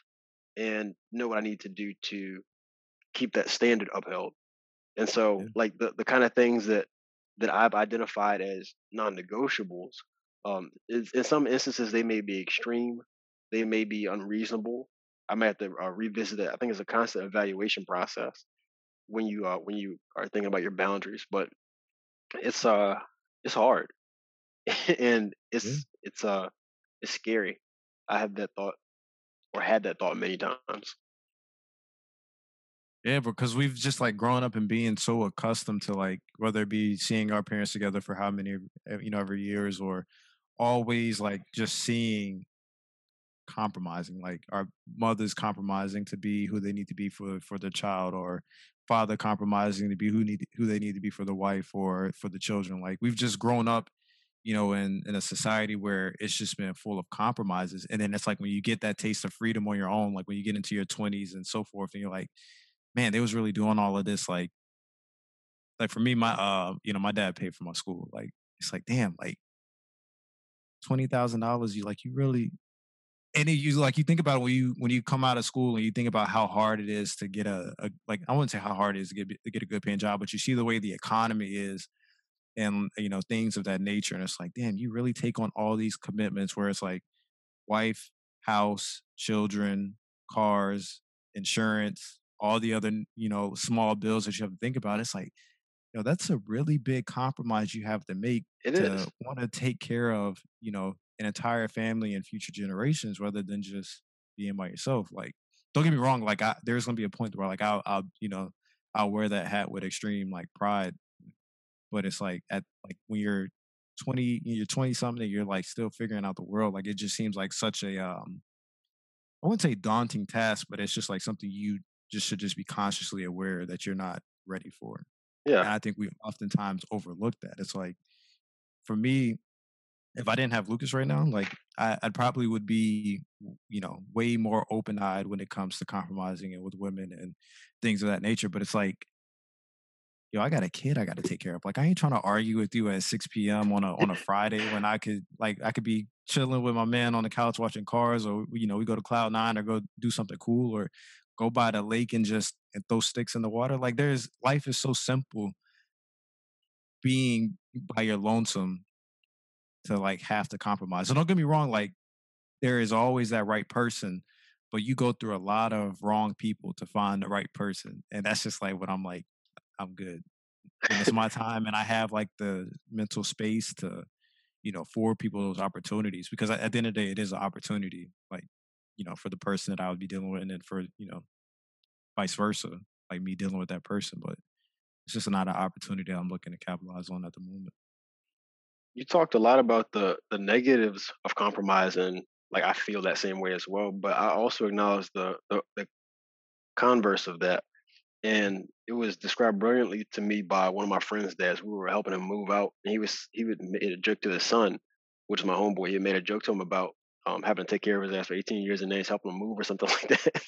and know what I need to do to keep that standard upheld. And so, yeah. like the the kind of things that that I've identified as non-negotiables, um, is, in some instances they may be extreme, they may be unreasonable. I might have to uh, revisit it. I think it's a constant evaluation process when you uh, when you are thinking about your boundaries, but it's uh it's hard (laughs) and it's yeah. it's uh it's scary. I have that thought or had that thought many times.
Yeah, because we've just like grown up and being so accustomed to like whether it be seeing our parents together for how many eh, you know every years or always like just seeing compromising like our mothers compromising to be who they need to be for for their child or father compromising to be who need who they need to be for the wife or for the children like we've just grown up you know in in a society where it's just been full of compromises and then it's like when you get that taste of freedom on your own like when you get into your 20s and so forth and you're like man, they was really doing all of this. Like, like for me, my uh, you know, my dad paid for my school. Like, it's like, damn, like twenty thousand dollars. You like, you really, and it, you like you think about it when you when you come out of school and you think about how hard it is to get a, a like I wouldn't say how hard it is to get to get a good paying job, but you see the way the economy is and you know things of that nature, and it's like, damn, you really take on all these commitments where it's like wife, house, children, cars, insurance, all the other you know small bills that you have to think about. It's like you know that's a really big compromise you have to make
It
to want to take care of you know an entire family and future generations rather than just being by yourself like don't get me wrong like I, there's gonna be a point where like I'll, I'll you know i'll wear that hat with extreme like pride but it's like at like when you're 20 you're 20 something you're like still figuring out the world like it just seems like such a um i wouldn't say daunting task but it's just like something you just should just be consciously aware that you're not ready for and
Yeah.
I think we've oftentimes overlook that. It's like for me, if I didn't have Lucas right now, like I, I probably would be, you know, way more open eyed when it comes to compromising it with women and things of that nature. But it's like, yo, I got a kid I got to take care of. Like I ain't trying to argue with you at 6 p.m. on a on a Friday when I could like I could be chilling with my man on the couch watching cars, or you know, we go to Cloud Nine or go do something cool, or go by the lake and just and throw sticks in the water. Like there's life is so simple being by your lonesome to like have to compromise. So don't get me wrong, like there is always that right person, but you go through a lot of wrong people to find the right person. And that's just like what I'm like, I'm good. And it's my (laughs) time and I have like the mental space to, you know, for people those opportunities because at at the end of the day it is an opportunity, like, you know, for the person that I would be dealing with and then for, you know, vice versa, like me dealing with that person. But it's just not an opportunity I'm looking to capitalize on at the moment.
you talked a lot about the the negatives of compromise and like I feel that same way as well. But I also acknowledge the the, the converse of that. And it was described brilliantly to me by one of my friends' dads. We were helping him move out, and he was he would made a joke to his son, which is my homeboy. He made a joke to him about um, having to take care of his ass for 18 years, and then he's helping him move or something (laughs) like that.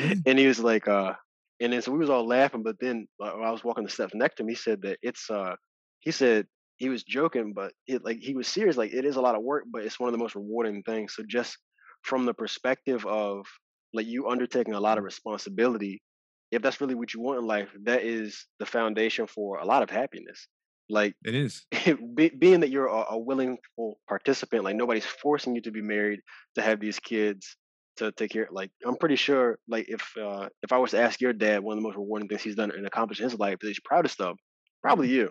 Yeah.
and he was like, uh, and then so we was all laughing. But then uh, I was walking the steps next to him, he said that it's uh, he said he was joking, but it like he was serious. Like it is a lot of work, but it's one of the most rewarding things. So just from the perspective of like you undertaking a lot of responsibility, if that's really what you want in life, that is the foundation for a lot of happiness. Like
It is. (laughs)
be, being that you're a, a willing participant, like nobody's forcing you to be married, to have these kids, to take care. Like I'm pretty sure, like if uh, if I was to ask your dad, one of the most rewarding things he's done and accomplished in his life that he's proudest of, probably you.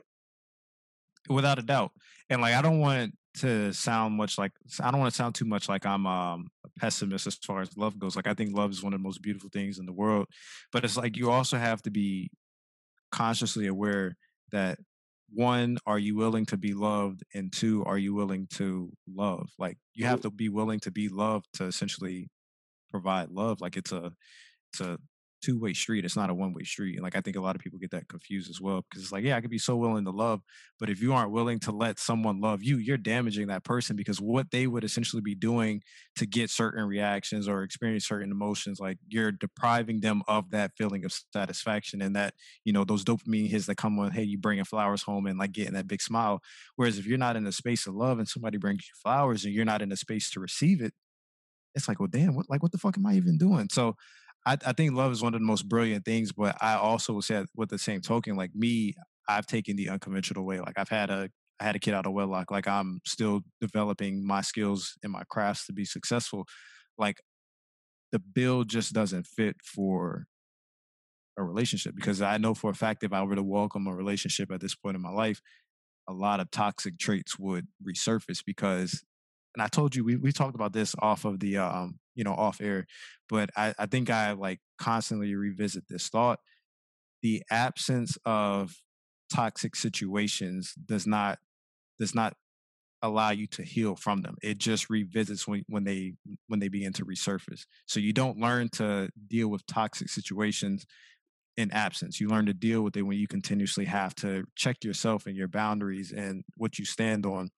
without a doubt. And like I don't want to sound much like I don't want to sound too much like I'm um a pessimist as far as love goes. Like I think love is one of the most beautiful things in the world. But it's like you also have to be consciously aware that one, are you willing to be loved? And two, are you willing to love? Like you have to be willing to be loved to essentially provide love. Like it's a it's a two way street. It's not a one way street. And like I think a lot of people get that confused as well because it's like, yeah, I could be so willing to love, but if you aren't willing to let someone love you, you're damaging that person because what they would essentially be doing to get certain reactions or experience certain emotions, like you're depriving them of that feeling of satisfaction and that, you know, those dopamine hits that come with, hey, you bringing flowers home and like getting that big smile. Whereas if you're not in the space of love and somebody brings you flowers and you're not in the space to receive it, it's like, well, damn, what like what the fuck am I even doing? So I, I think love is one of the most brilliant things, but I also said with the same token, like me, I've taken the unconventional way. Like I've had a I had a kid out of wedlock. Like I'm still developing my skills and my crafts to be successful. Like the bill just doesn't fit for a relationship because I know for a fact if I were to welcome a relationship at this point in my life, a lot of toxic traits would resurface because and I told you we we talked about this off of the um you know off air, but I I think I like constantly revisit this thought. The absence of toxic situations does not does not allow you to heal from them. It just revisits when when they when they begin to resurface. So you don't learn to deal with toxic situations in absence. You learn to deal with it when you continuously have to check yourself and your boundaries and what you stand on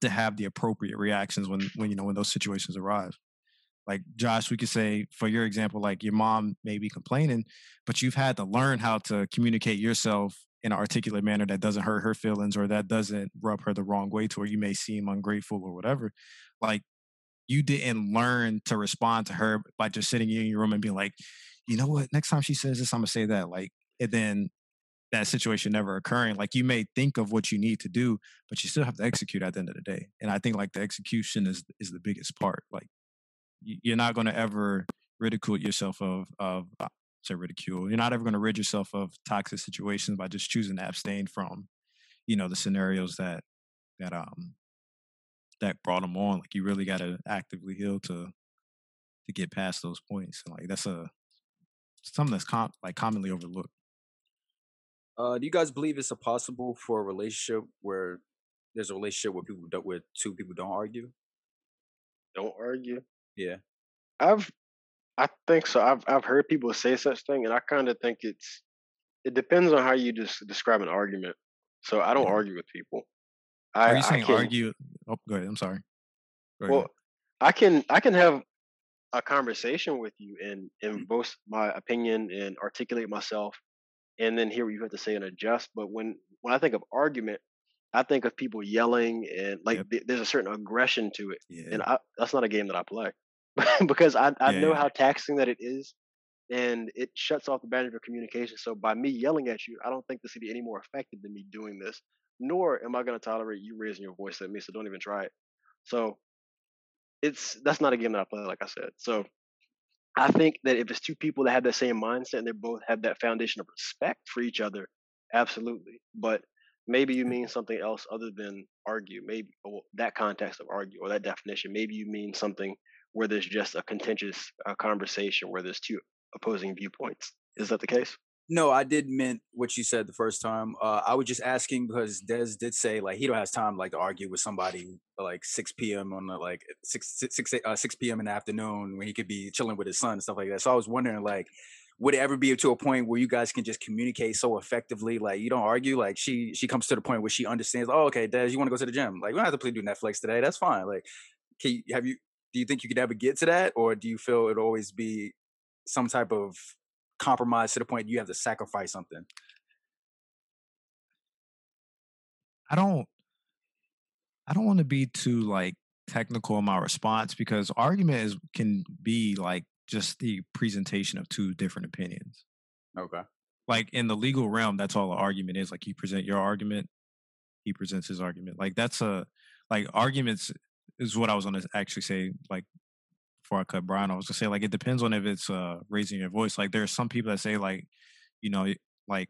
to have the appropriate reactions when when you know when those situations arrive like josh we could say for your example like your mom may be complaining but you've had to learn how to communicate yourself in an articulate manner that doesn't hurt her feelings or that doesn't rub her the wrong way to where you may seem ungrateful or whatever like you didn't learn to respond to her by just sitting in your room and being like, you know what, next time she says this, I'm gonna say that. Like, and then that situation never occurring. Like you may think of what you need to do, but you still have to execute at the end of the day. And I think like the execution is is the biggest part. Like you're not going to ever ridicule yourself of of uh, say ridicule. You're not ever going to rid yourself of toxic situations by just choosing to abstain from, you know, the scenarios that that um that brought them on. Like you really got to actively heal to to get past those points. And like that's a something that's com- like commonly overlooked.
Uh, do you guys believe it's a possible for a relationship where there's a relationship where people don't, where two people don't argue?
Don't argue.
Yeah.
I've I think so. I've I've heard people say such thing, and I kind of think it's it depends on how you just describe an argument. So I don't
Yeah.
argue with people.
Are
I
you
I
saying
can
argue? Oh, go ahead. I'm sorry. Go ahead.
well I can I can have a conversation with you and and
Mm.
voice my opinion and articulate myself, and then hear what you have to say and adjust. But when when I think of argument, I think of people yelling and like
Yep.
th- there's a certain aggression to it,
yeah.
and I, that's not a game that I play (laughs) because I I
Yeah,
know
yeah.
how taxing that it is, and it shuts off the boundary of communication. So by me yelling at you, I don't think this would be any more effective than me doing this. Nor am I going to tolerate you raising your voice at me. So don't even try it. So it's that's not a game that I play, like I said. So I think that if it's two people that have that same mindset and they both have that foundation of respect for each other, absolutely. But maybe you mean something else other than argue. Maybe or that context of argue or that definition. Maybe you mean something where there's just a contentious uh, conversation where there's two opposing viewpoints. Is that the case?
No, I did meant what you said the first time. Uh, I was just asking because Des did say like he don't have time like to argue with somebody like 6 p.m. on the, like 6 6 6, uh, 6 p.m. in the afternoon when he could be chilling with his son and stuff like that. So I was wondering like would it ever be to a point where you guys can just communicate so effectively like you don't argue like she she comes to the point where she understands oh okay Des you want to go to the gym like we don't have to play do Netflix today that's fine like can you, have you do you think you could ever get to that or do you feel it'd always be some type of compromise to the point you have to sacrifice something
I don't I don't want to be too like technical in my response because argument is can be like just the presentation of two different opinions.
okay
Like in the legal realm, that's all an argument is. Like you present your argument, he presents his argument. Like that's a like arguments is what I was gonna actually say. Like before I cut Brian, I was gonna say like it depends on if it's uh raising your voice. Like there are some people that say like, you know, like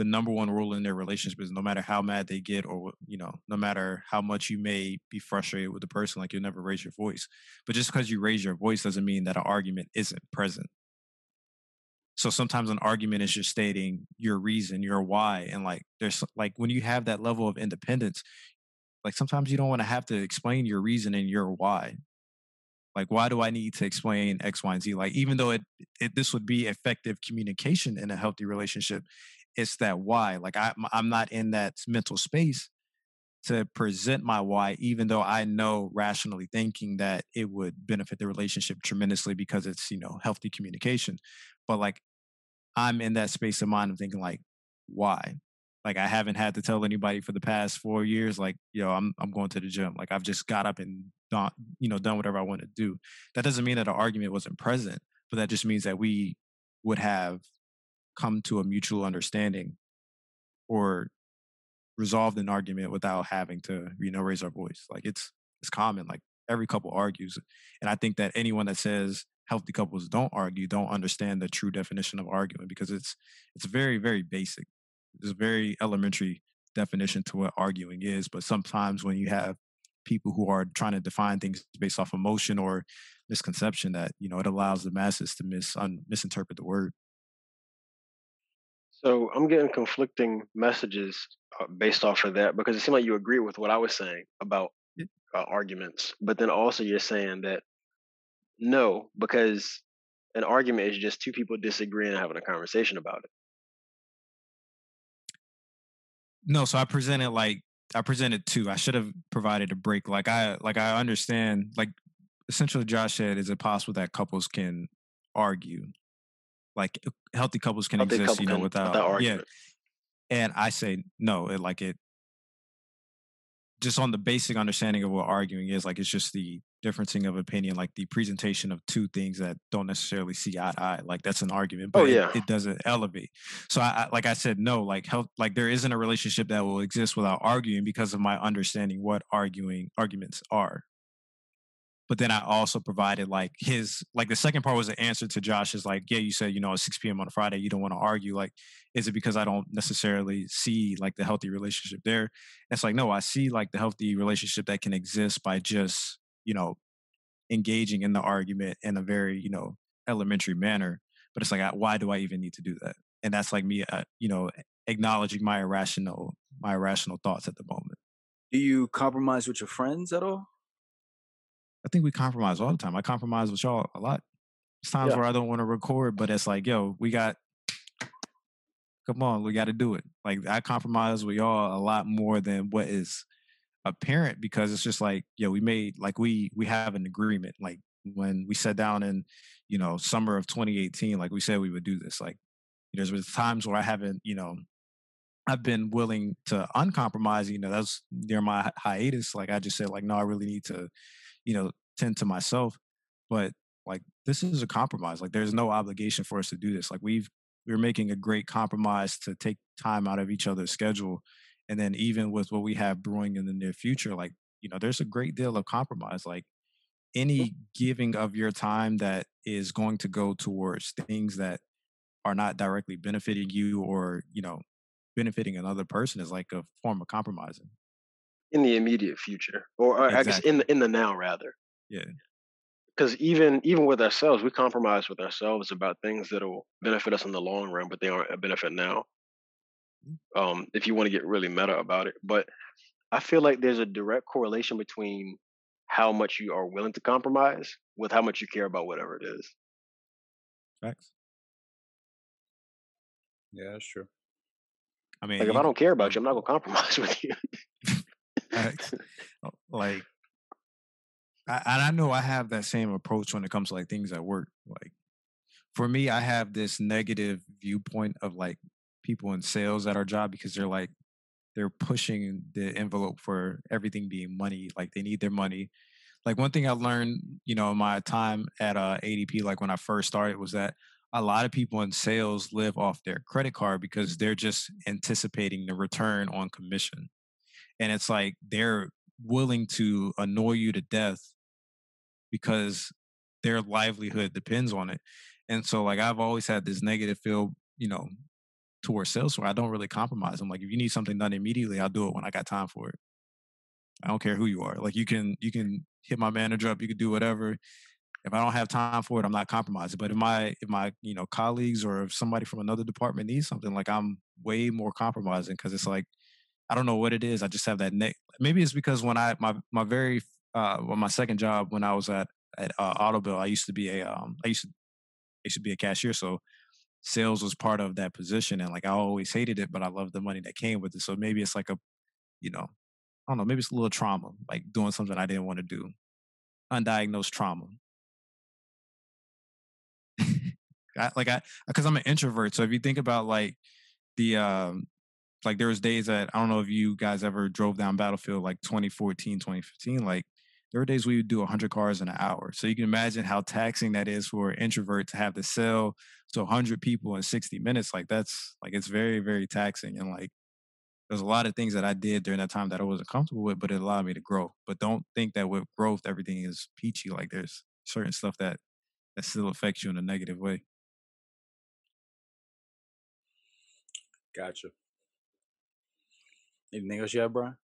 the number one rule in their relationship is no matter how mad they get or you know no matter how much you may be frustrated with the person like you'll never raise your voice but just because you raise your voice doesn't mean that an argument isn't present so sometimes an argument is just stating your reason your why and like there's like when you have that level of independence like sometimes you don't want to have to explain your reason and your why. Like why do i need to explain x y and z? Like even though it, it this would be effective communication in a healthy relationship it's that why. Like I, i'm not in that mental space to present my why even though i know rationally thinking that it would benefit the relationship tremendously because it's you know healthy communication. But like i'm in that space of mind of thinking like why like i haven't had to tell anybody for the past four years like yo i'm i'm going to the gym. Like i've just got up and done you know done whatever i want to do. That doesn't mean that an argument wasn't present but that just means that we would have come to a mutual understanding or resolved an argument without having to you know raise our voice. Like it's it's common like every couple argues and i think that anyone that says healthy couples don't argue don't understand the true definition of arguing because it's it's very very basic it's a very elementary definition to what arguing is but sometimes when you have people who are trying to define things based off emotion or misconception that you know it allows the masses to mis un- misinterpret the word
So I'm getting conflicting messages uh, based off of that because it seemed like you agree with what I was saying about uh, arguments, but then also you're saying that no, because an argument is just two people disagreeing and having a conversation about it.
No, so I presented like I presented two. I should have provided a break. Like I like I understand like essentially Josh said, is it possible that couples can argue? Like healthy couples can
Healthy
exist,
couple
you know, without,
without
yeah. And I say no, it like it just on the basic understanding of what arguing is, like it's just the differencing of opinion, like the presentation of two things that don't necessarily see eye to eye. Like that's an argument,
Oh
but it,
yeah.
it doesn't elevate. So I, I like I said, no, like health like there isn't a relationship that will exist without arguing because of my understanding what arguing arguments are. But then I also provided like his like the second part was the answer to Josh's like, yeah, you said, you know, at 6 p.m. on a Friday, you don't want to argue. Like, is it because I don't necessarily see like the healthy relationship there? It's like, no, I see like the healthy relationship that can exist by just, you know, engaging in the argument in a very, you know, elementary manner. But it's like, why do I even need to do that? And that's like me, uh, you know, acknowledging my irrational, my irrational thoughts at the moment.
Do you compromise with your friends at all?
I think we compromise all the time. I compromise with y'all a lot. There's times
Yeah.
where I don't want to record, but it's like, yo, we got, come on, we got to do it. Like I compromise with y'all a lot more than what is apparent because it's just like, yo, we made like we we have an agreement. Like when we sat down in, you know, summer of 2018, like we said we would do this. Like there's been times where I haven't, you know, I've been willing to uncompromise. You know, that's near my hiatus. Like I just said, like, no, I really need to, you know, tend to myself. But like this is a compromise. Like there's no obligation for us to do this. Like we've we're making a great compromise to take time out of each other's schedule. And then even with what we have brewing in the near future, like, you know, there's a great deal of compromise. Like any giving of your time that is going to go towards things that are not directly benefiting you or, you know, benefiting another person is like a form of compromising.
In the immediate future, or, or I guess in the in the now rather.
Yeah.
Because even even with ourselves, we compromise with ourselves about things that will benefit us in the long run, but they aren't a benefit now. Um, if you want to get really meta about it, but I feel like there's a direct correlation between how much you are willing to compromise with how much you care about whatever it is.
Facts.
Yeah, that's true.
I mean,
Like if
you-
I don't care about you, I'm not gonna (laughs) compromise with you.
Uh, like I, and I know I have that same approach when it comes to like things at work. Like for me, I have this negative viewpoint of like people in sales at our job because they're like they're pushing the envelope for everything being money. Like they need their money. Like one thing I learned, you know, in my time at uh, ADP, like when I first started, was that a lot of people in sales live off their credit card because they're just anticipating the return on commission and it's like they're willing to annoy you to death because their livelihood depends on it. And so like I've always had this negative feel, you know, towards sales where I don't really compromise. I'm like, if you need something done immediately, I'll do it when I got time for it. I don't care who you are. Like you can you can hit my manager up, you can do whatever. If I don't have time for it, I'm not compromising. But if my if my you know colleagues or if somebody from another department needs something, like I'm way more compromising because it's like I don't know what it is. I just have that neck. Maybe it's because when I my my very uh well, my second job when I was at at uh, Autobell, I used to be a um I used to I used to be a cashier, so sales was part of that position, and like I always hated it, but I loved the money that came with it. So maybe it's like a, you know, I don't know, maybe it's a little trauma, like doing something I didn't want to do, undiagnosed trauma. (laughs) I, like I, because I'm an introvert. So if you think about like the um like there was days that I don't know if you guys ever drove down Battlefield like 2014, 2015. Like there were days we would do 100 cars in an hour. So you can imagine how taxing that is for an introvert to have to sell to 100 people in 60 minutes. Like that's like it's very, very taxing. And like there's a lot of things that I did during that time that I wasn't comfortable with, but it allowed me to grow. But don't think that with growth everything is peachy. Like there's certain stuff that that still affects you in a negative way.
Gotcha. Anything else you have, Brian?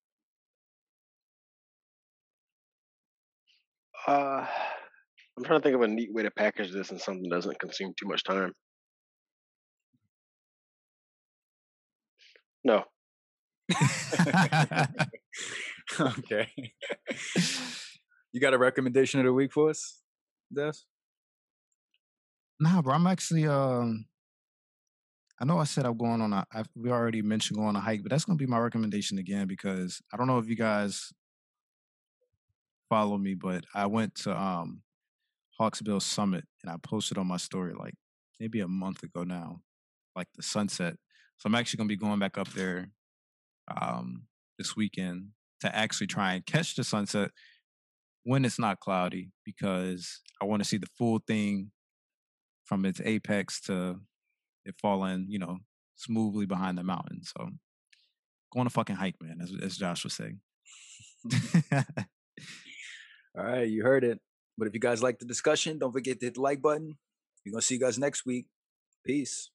Uh, I'm trying to think of a neat way to package this and something that doesn't consume too much time. No, (laughs)
okay. you got a recommendation of the week for us, Des?
Nah, bro. I'm actually um I know I said I'm going on a I, we already mentioned going on a hike, but that's gonna be my recommendation again because I don't know if you guys follow me, but I went to um Hawksbill Summit and I posted on my story like maybe a month ago now, like the sunset. So I'm actually gonna be going back up there um this weekend to actually try and catch the sunset when it's not cloudy because I want to see the full thing from its apex to it falling, you know, smoothly behind the mountain. So go on a fucking hike, man, as, as Josh was saying. (laughs)
All right, you heard it. But if you guys like the discussion, don't forget to hit the like button. We're gonna see you guys next week. Peace.